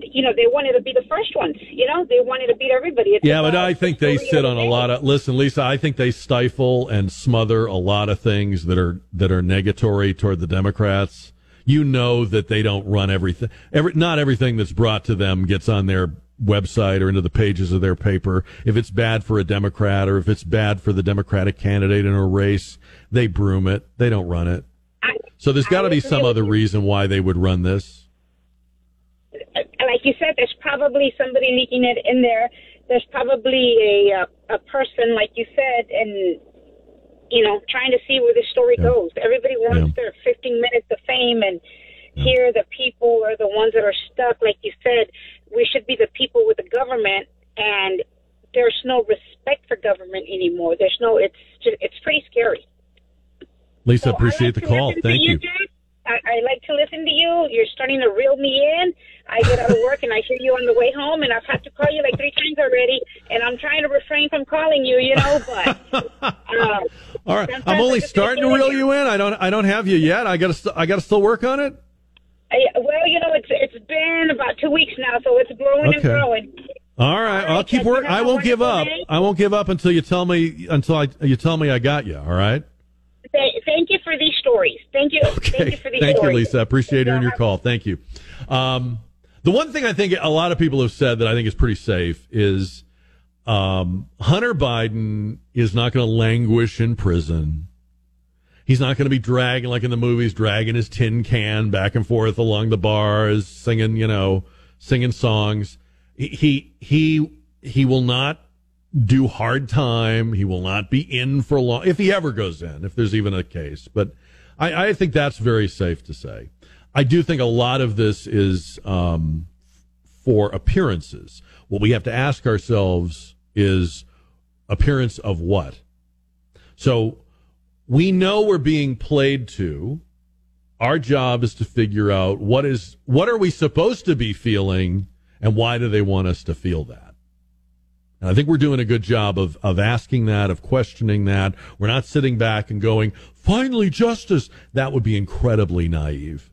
you know, they wanted to be the first ones. You know, they wanted to beat everybody. It's Yeah, but I think they sit on a lot of. Listen, Lisa, I think they stifle and smother a lot of things that are that are negatory toward the Democrats. You know that they don't run everything. Every not everything that's brought to them gets on their website or into the pages of their paper. If it's bad for a Democrat or if it's bad for the Democratic candidate in a race, they broom it. They don't run it. So there's got to be some other reason why they would run this. like you said, there's probably somebody leaking it in there. There's probably a uh, a person, like you said, and you know, trying to see where the story goes. Everybody wants their 15 minutes of fame, and here the people are the ones that are stuck. Like you said, we should be the people with the government, and there's no respect for government anymore. There's no. It's just, it's pretty scary. Lisa, appreciate the call. Thank you. Jack. I, I like to listen to you. You're starting to reel me in. I get out of work and I hear you on the way home, and I've had to call you like three times already, and I'm trying to refrain from calling you, you know. But uh, All right, I'm only starting to reel you in. I don't. I don't have you yet. I got to. I got to still work on it. Well, you know, it's it's been about two weeks now, so it's growing and growing. All right, I'll keep working. I won't give up. I won't give up until you tell me until I you tell me I got you. All right. Thank you for these stories. Thank you. Thank you for these Thank you. Lisa. I appreciate hearing your call. Thank you. Um, the one thing I think a lot of people have said that I think is pretty safe is um, Hunter Biden is not going to languish in prison. He's not going to be dragging, like in the movies, dragging his tin can back and forth along the bars, singing, you know, singing songs. He, he, he, will not do hard time. He will not be in for long, if he ever goes in, if there's even a case. But I, I think that's very safe to say. I do think a lot of this is, um, for appearances. What we have to ask ourselves is appearance of what? So we know we're being played to. Our job is to figure out what is what are we supposed to be feeling and why do they want us to feel that? And I think we're doing a good job of of asking that, of questioning that. We're not sitting back and going, "Finally justice." That would be incredibly naive.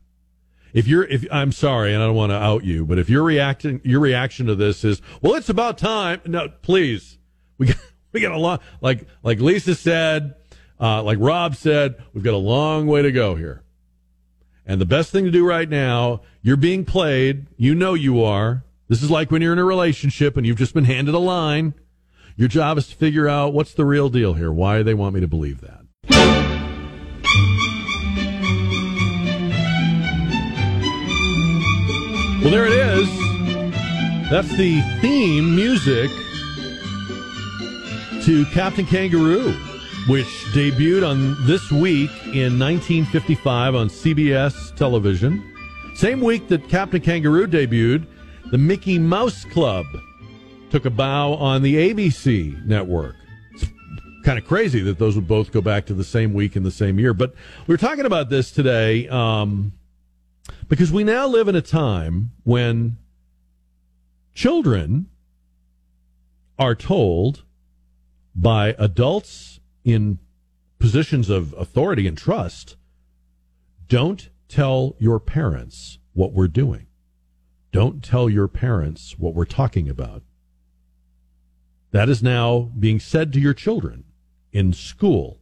If you're if I'm sorry and I don't want to out you, but if your reacting your reaction to this is, "Well, it's about time." No, please. We got, we got a lot like like Lisa said, uh, like Rob said, we've got a long way to go here. And the best thing to do right now, you're being played. You know you are. This is like when you're in a relationship and you've just been handed a line. Your job is to figure out what's the real deal here. Why they want me to believe that? Well, there it is. That's the theme music to Captain Kangaroo, which debuted on this week in 1955 on CBS television. Same week that Captain Kangaroo debuted, the Mickey Mouse Club took a bow on the ABC network. It's kind of crazy that those would both go back to the same week in the same year. But we were talking about this today um, because we now live in a time when children are told by adults in positions of authority and trust don't tell your parents what we're doing. Don't tell your parents what we're talking about. That is now being said to your children in school.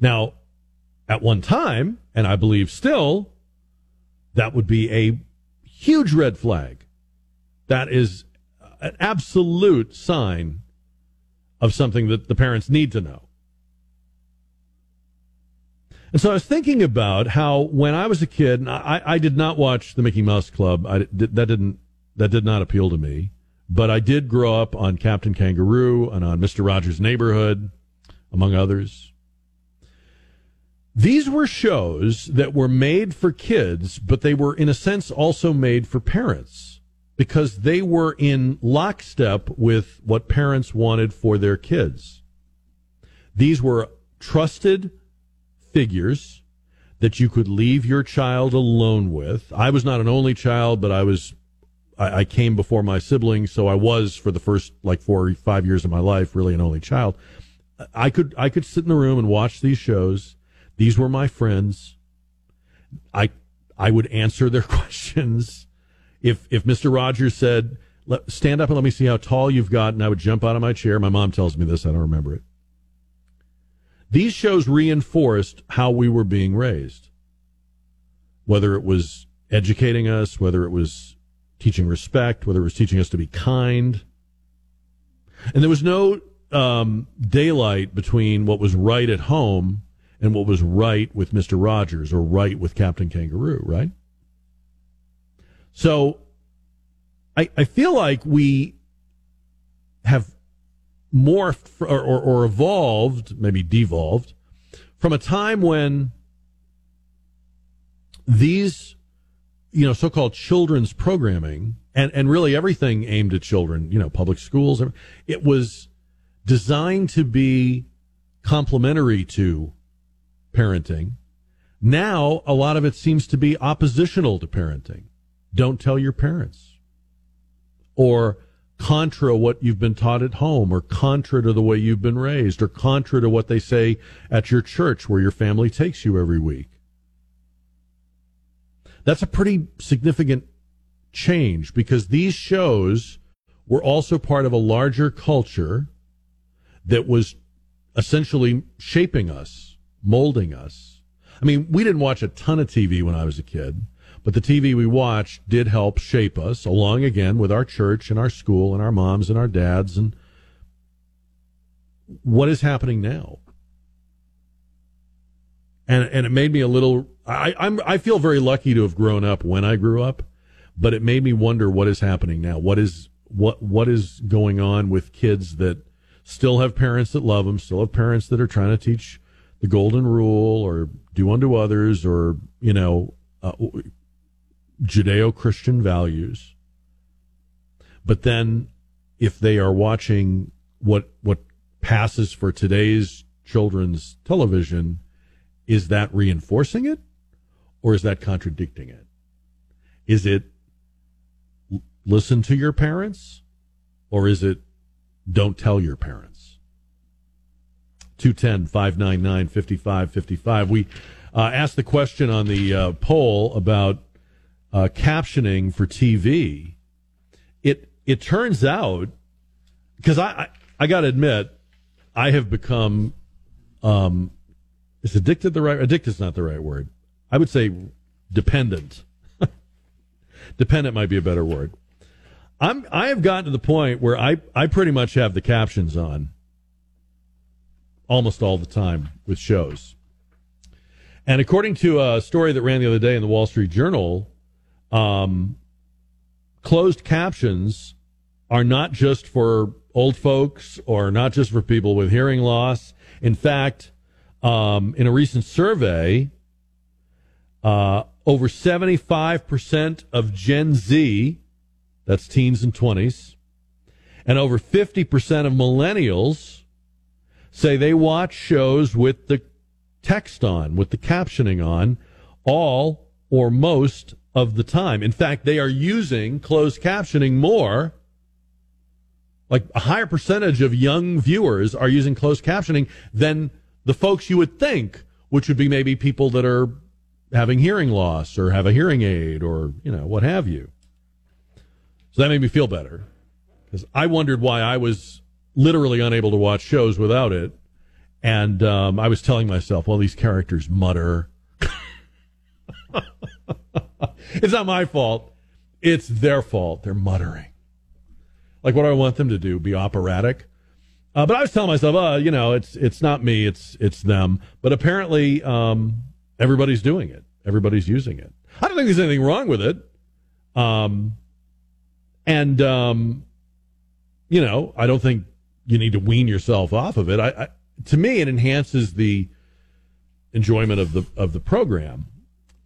Now, at one time, and I believe still, that would be a huge red flag. That is an absolute sign of something that the parents need to know. And so I was thinking about how when I was a kid, I, I did not watch the Mickey Mouse Club. I, that didn't that did not appeal to me. But I did grow up on Captain Kangaroo and on Mister Rogers' Neighborhood, among others. These were shows that were made for kids, but they were in a sense also made for parents because they were in lockstep with what parents wanted for their kids. These were trusted figures that you could leave your child alone with. I was not an only child, but I was, I, I came before my siblings, so I was for the first like four or five years of my life really an only child. I could, I could sit in the room and watch these shows. These were my friends. I, I would answer their questions if if Mr. Rogers said, "Stand up and let me see how tall you've got," and I would jump out of my chair. My mom tells me this; I don't remember it. These shows reinforced how we were being raised, whether it was educating us, whether it was teaching respect, whether it was teaching us to be kind. And there was no um, daylight between what was right at home and what was right with Mr. Rogers or right with Captain Kangaroo, right? So I, I feel like we have morphed or, or, or evolved, maybe devolved, from a time when these, you know, so-called children's programming and, and really everything aimed at children, you know, public schools, it was designed to be complementary to parenting. Now, a lot of it seems to be oppositional to parenting don't tell your parents. Or contra what you've been taught at home, or contra to the way you've been raised, or contra to what they say at your church where your family takes you every week. That's a pretty significant change because these shows were also part of a larger culture that was essentially shaping us, molding us. I mean, we didn't watch a ton of TV when I was a kid. But the TV we watched did help shape us, along again with our church and our school and our moms and our dads. And what is happening now? And and it made me a little. I I'm I feel very lucky to have grown up when I grew up, but it made me wonder what is happening now. What is what what is going on with kids that still have parents that love them, still have parents that are trying to teach the golden rule or do unto others or you know uh, Judeo Christian values. But then if they are watching what what passes for today's children's television, is that reinforcing it or is that contradicting it? Is it listen to your parents or is it don't tell your parents? 210 599 5555. We uh, asked the question on the uh, poll about uh, captioning for TV. It it turns out because I, I, I got to admit I have become um, is addicted the right addicted is not the right word. I would say dependent. dependent might be a better word. I'm I have gotten to the point where I I pretty much have the captions on almost all the time with shows. And according to a story that ran the other day in the Wall Street Journal, um, closed captions are not just for old folks or not just for people with hearing loss. In fact, um, in a recent survey, uh, over 75% of Gen Z that's teens and 20s. And over 50% of millennials say they watch shows with the text on, with the captioning on, all or most of the time. In fact, they are using closed captioning more. Like a higher percentage of young viewers are using closed captioning than the folks you would think, which would be maybe people that are having hearing loss or have a hearing aid or, you know, what have you. So that made me feel better because I wondered why I was literally unable to watch shows without it. And um, I was telling myself, well, these characters mutter. it's not my fault. It's their fault. They're muttering. Like, what do I want them to do? Be operatic? Uh, but I was telling myself, uh, you know, it's it's not me, it's it's them. But apparently, um, everybody's doing it. Everybody's using it. I don't think there's anything wrong with it. Um, and, um, you know, I don't think you need to wean yourself off of it. I, I, to me, it enhances the enjoyment of the of the program.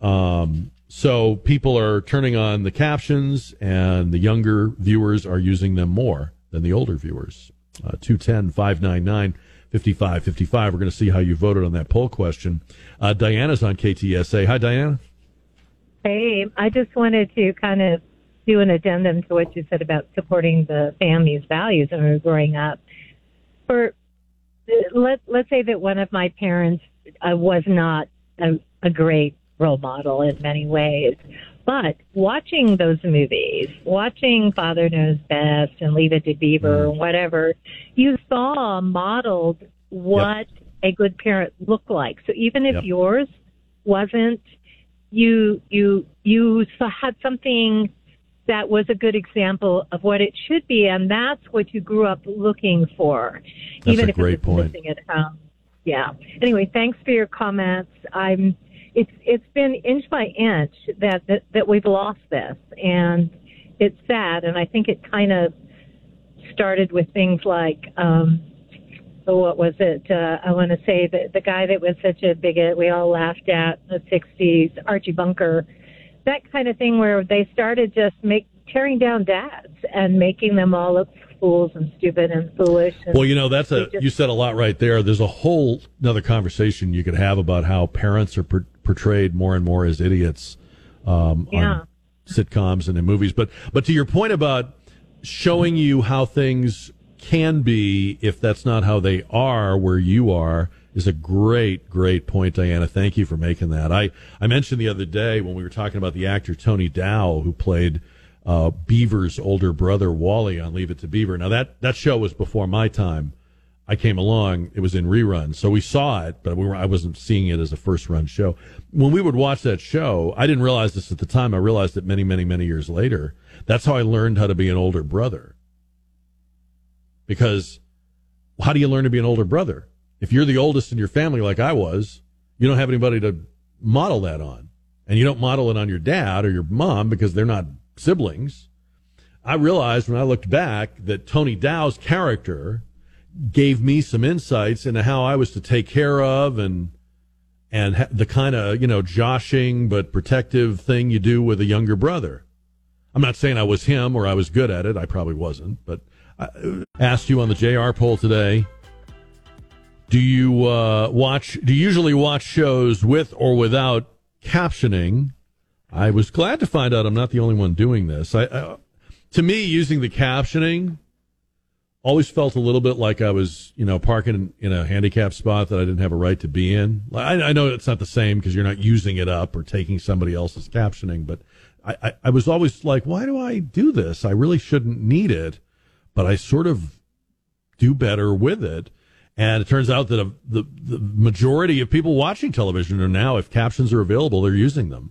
Um, so people are turning on the captions, and the younger viewers are using them more than the older viewers. Uh, 210 599 5555. We're going to see how you voted on that poll question. Uh, Diana's on KTSA. Hi, Diana. Hey, I just wanted to kind of do an addendum to what you said about supporting the family's values when we were growing up. For let let's say that one of my parents uh, was not a, a great role model in many ways, but watching those movies, watching Father Knows Best and Leave It to Beaver or mm. whatever, you saw modeled what yep. a good parent looked like. So even if yep. yours wasn't, you you you had something that was a good example of what it should be, and that's what you grew up looking for, that's even if it's point. missing at home. Yeah. Anyway, thanks for your comments. I'm. It's it's been inch by inch that that, that we've lost this, and it's sad. And I think it kind of started with things like. Um, oh, what was it? Uh, I want to say that the guy that was such a bigot we all laughed at in the 60s, Archie Bunker, that kind of thing where they started just make tearing down dads and making them all look fools and stupid and foolish. And well, you know, that's a just, you said a lot right there. There's a whole another conversation you could have about how parents are per- portrayed more and more as idiots um, yeah. on sitcoms and in movies. But but to your point about showing you how things can be if that's not how they are where you are is a great, great point, Diana. Thank you for making that. I, I mentioned the other day when we were talking about the actor Tony Dow, who played uh, Beaver's older brother Wally on Leave It to Beaver. Now that that show was before my time. I came along; it was in reruns, so we saw it, but we were, I wasn't seeing it as a first run show. When we would watch that show, I didn't realize this at the time. I realized it many, many, many years later. That's how I learned how to be an older brother. Because how do you learn to be an older brother? if you're the oldest in your family, like I was, you don't have anybody to model that on. And you don't model it on your dad or your mom because they're not siblings. I realized when I looked back that Tony Dow's character gave me some insights into how I was to take care of and and the kind of you know joshing but protective thing you do with a younger brother. I'm not saying I was him or I was good at it. I probably wasn't, but I asked you on the JR poll today. Do you uh, watch? Do you usually watch shows with or without captioning? I was glad to find out I'm not the only one doing this. I, I to me, using the captioning always felt a little bit like I was, you know, parking in a handicap spot that I didn't have a right to be in. I, I know it's not the same because you're not using it up or taking somebody else's captioning, but I, I, I was always like, why do I do this? I really shouldn't need it, but I sort of do better with it. And it turns out that a, the the majority of people watching television are now, if captions are available, they're using them.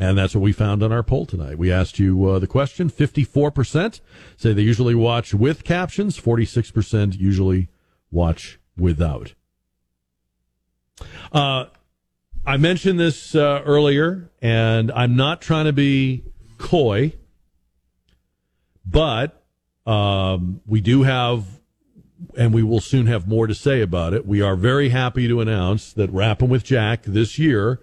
And that's what we found on our poll tonight. We asked you uh, the question 54% say they usually watch with captions, 46% usually watch without. Uh, I mentioned this uh, earlier, and I'm not trying to be coy, but um, we do have, and we will soon have more to say about it. We are very happy to announce that Wrapping with Jack this year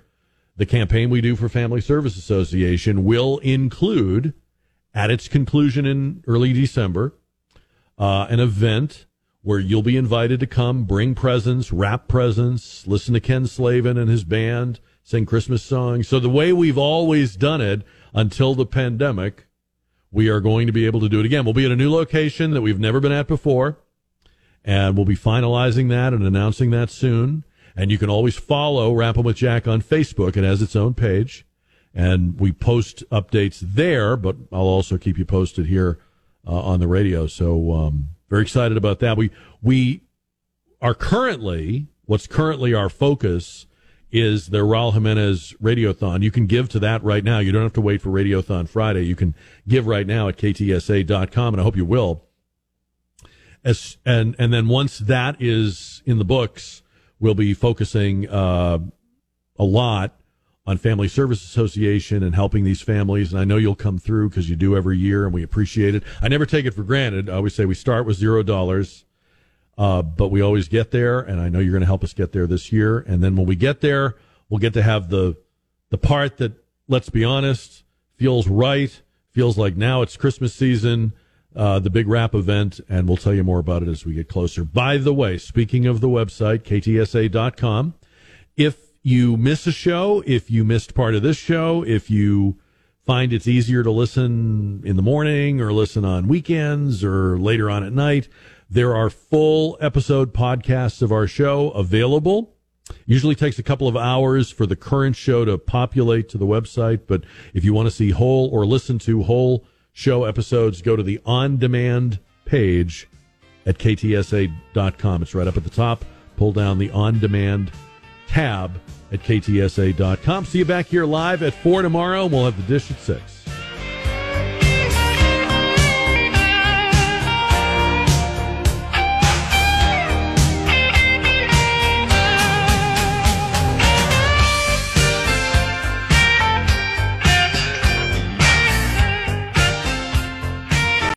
the campaign we do for Family Service Association will include, at its conclusion in early December, uh, an event where you'll be invited to come, bring presents, wrap presents, listen to Ken Slavin and his band, sing Christmas songs. So the way we've always done it until the pandemic, we are going to be able to do it again. We'll be at a new location that we've never been at before, and we'll be finalizing that and announcing that soon. And you can always follow Wrapping with Jack on Facebook. It has its own page. And we post updates there, but I'll also keep you posted here uh, on the radio. So, um, very excited about that. We, we are currently, what's currently our focus is the Raul Jimenez Radiothon. You can give to that right now. You don't have to wait for Radiothon Friday. You can give right now at ktsa.com, and I hope you will. As, and, and then once that is in the books, we'll be focusing uh, a lot on Family Service Association and helping these families. And I know you'll come through because you do every year, and we appreciate it. I never take it for granted. I always say we start with zero dollars, uh, but we always get there. And I know you're going to help us get there this year. And then when we get there, we'll get to have the the part that, let's be honest, feels right. Feels like now it's Christmas season. Uh, the big wrap event, and we'll tell you more about it as we get closer. By the way, speaking of the website, ktsa.com, if you miss a show, if you missed part of this show, if you find it's easier to listen in the morning or listen on weekends or later on at night, there are full episode podcasts of our show available. Usually takes a couple of hours for the current show to populate to the website, but if you want to see whole or listen to whole show episodes, go to the on demand page at ktsa.com. It's right up at the top. Pull down the on demand tab at ktsa.com. See you back here live at 4 tomorrow. and We'll have the dish at 6.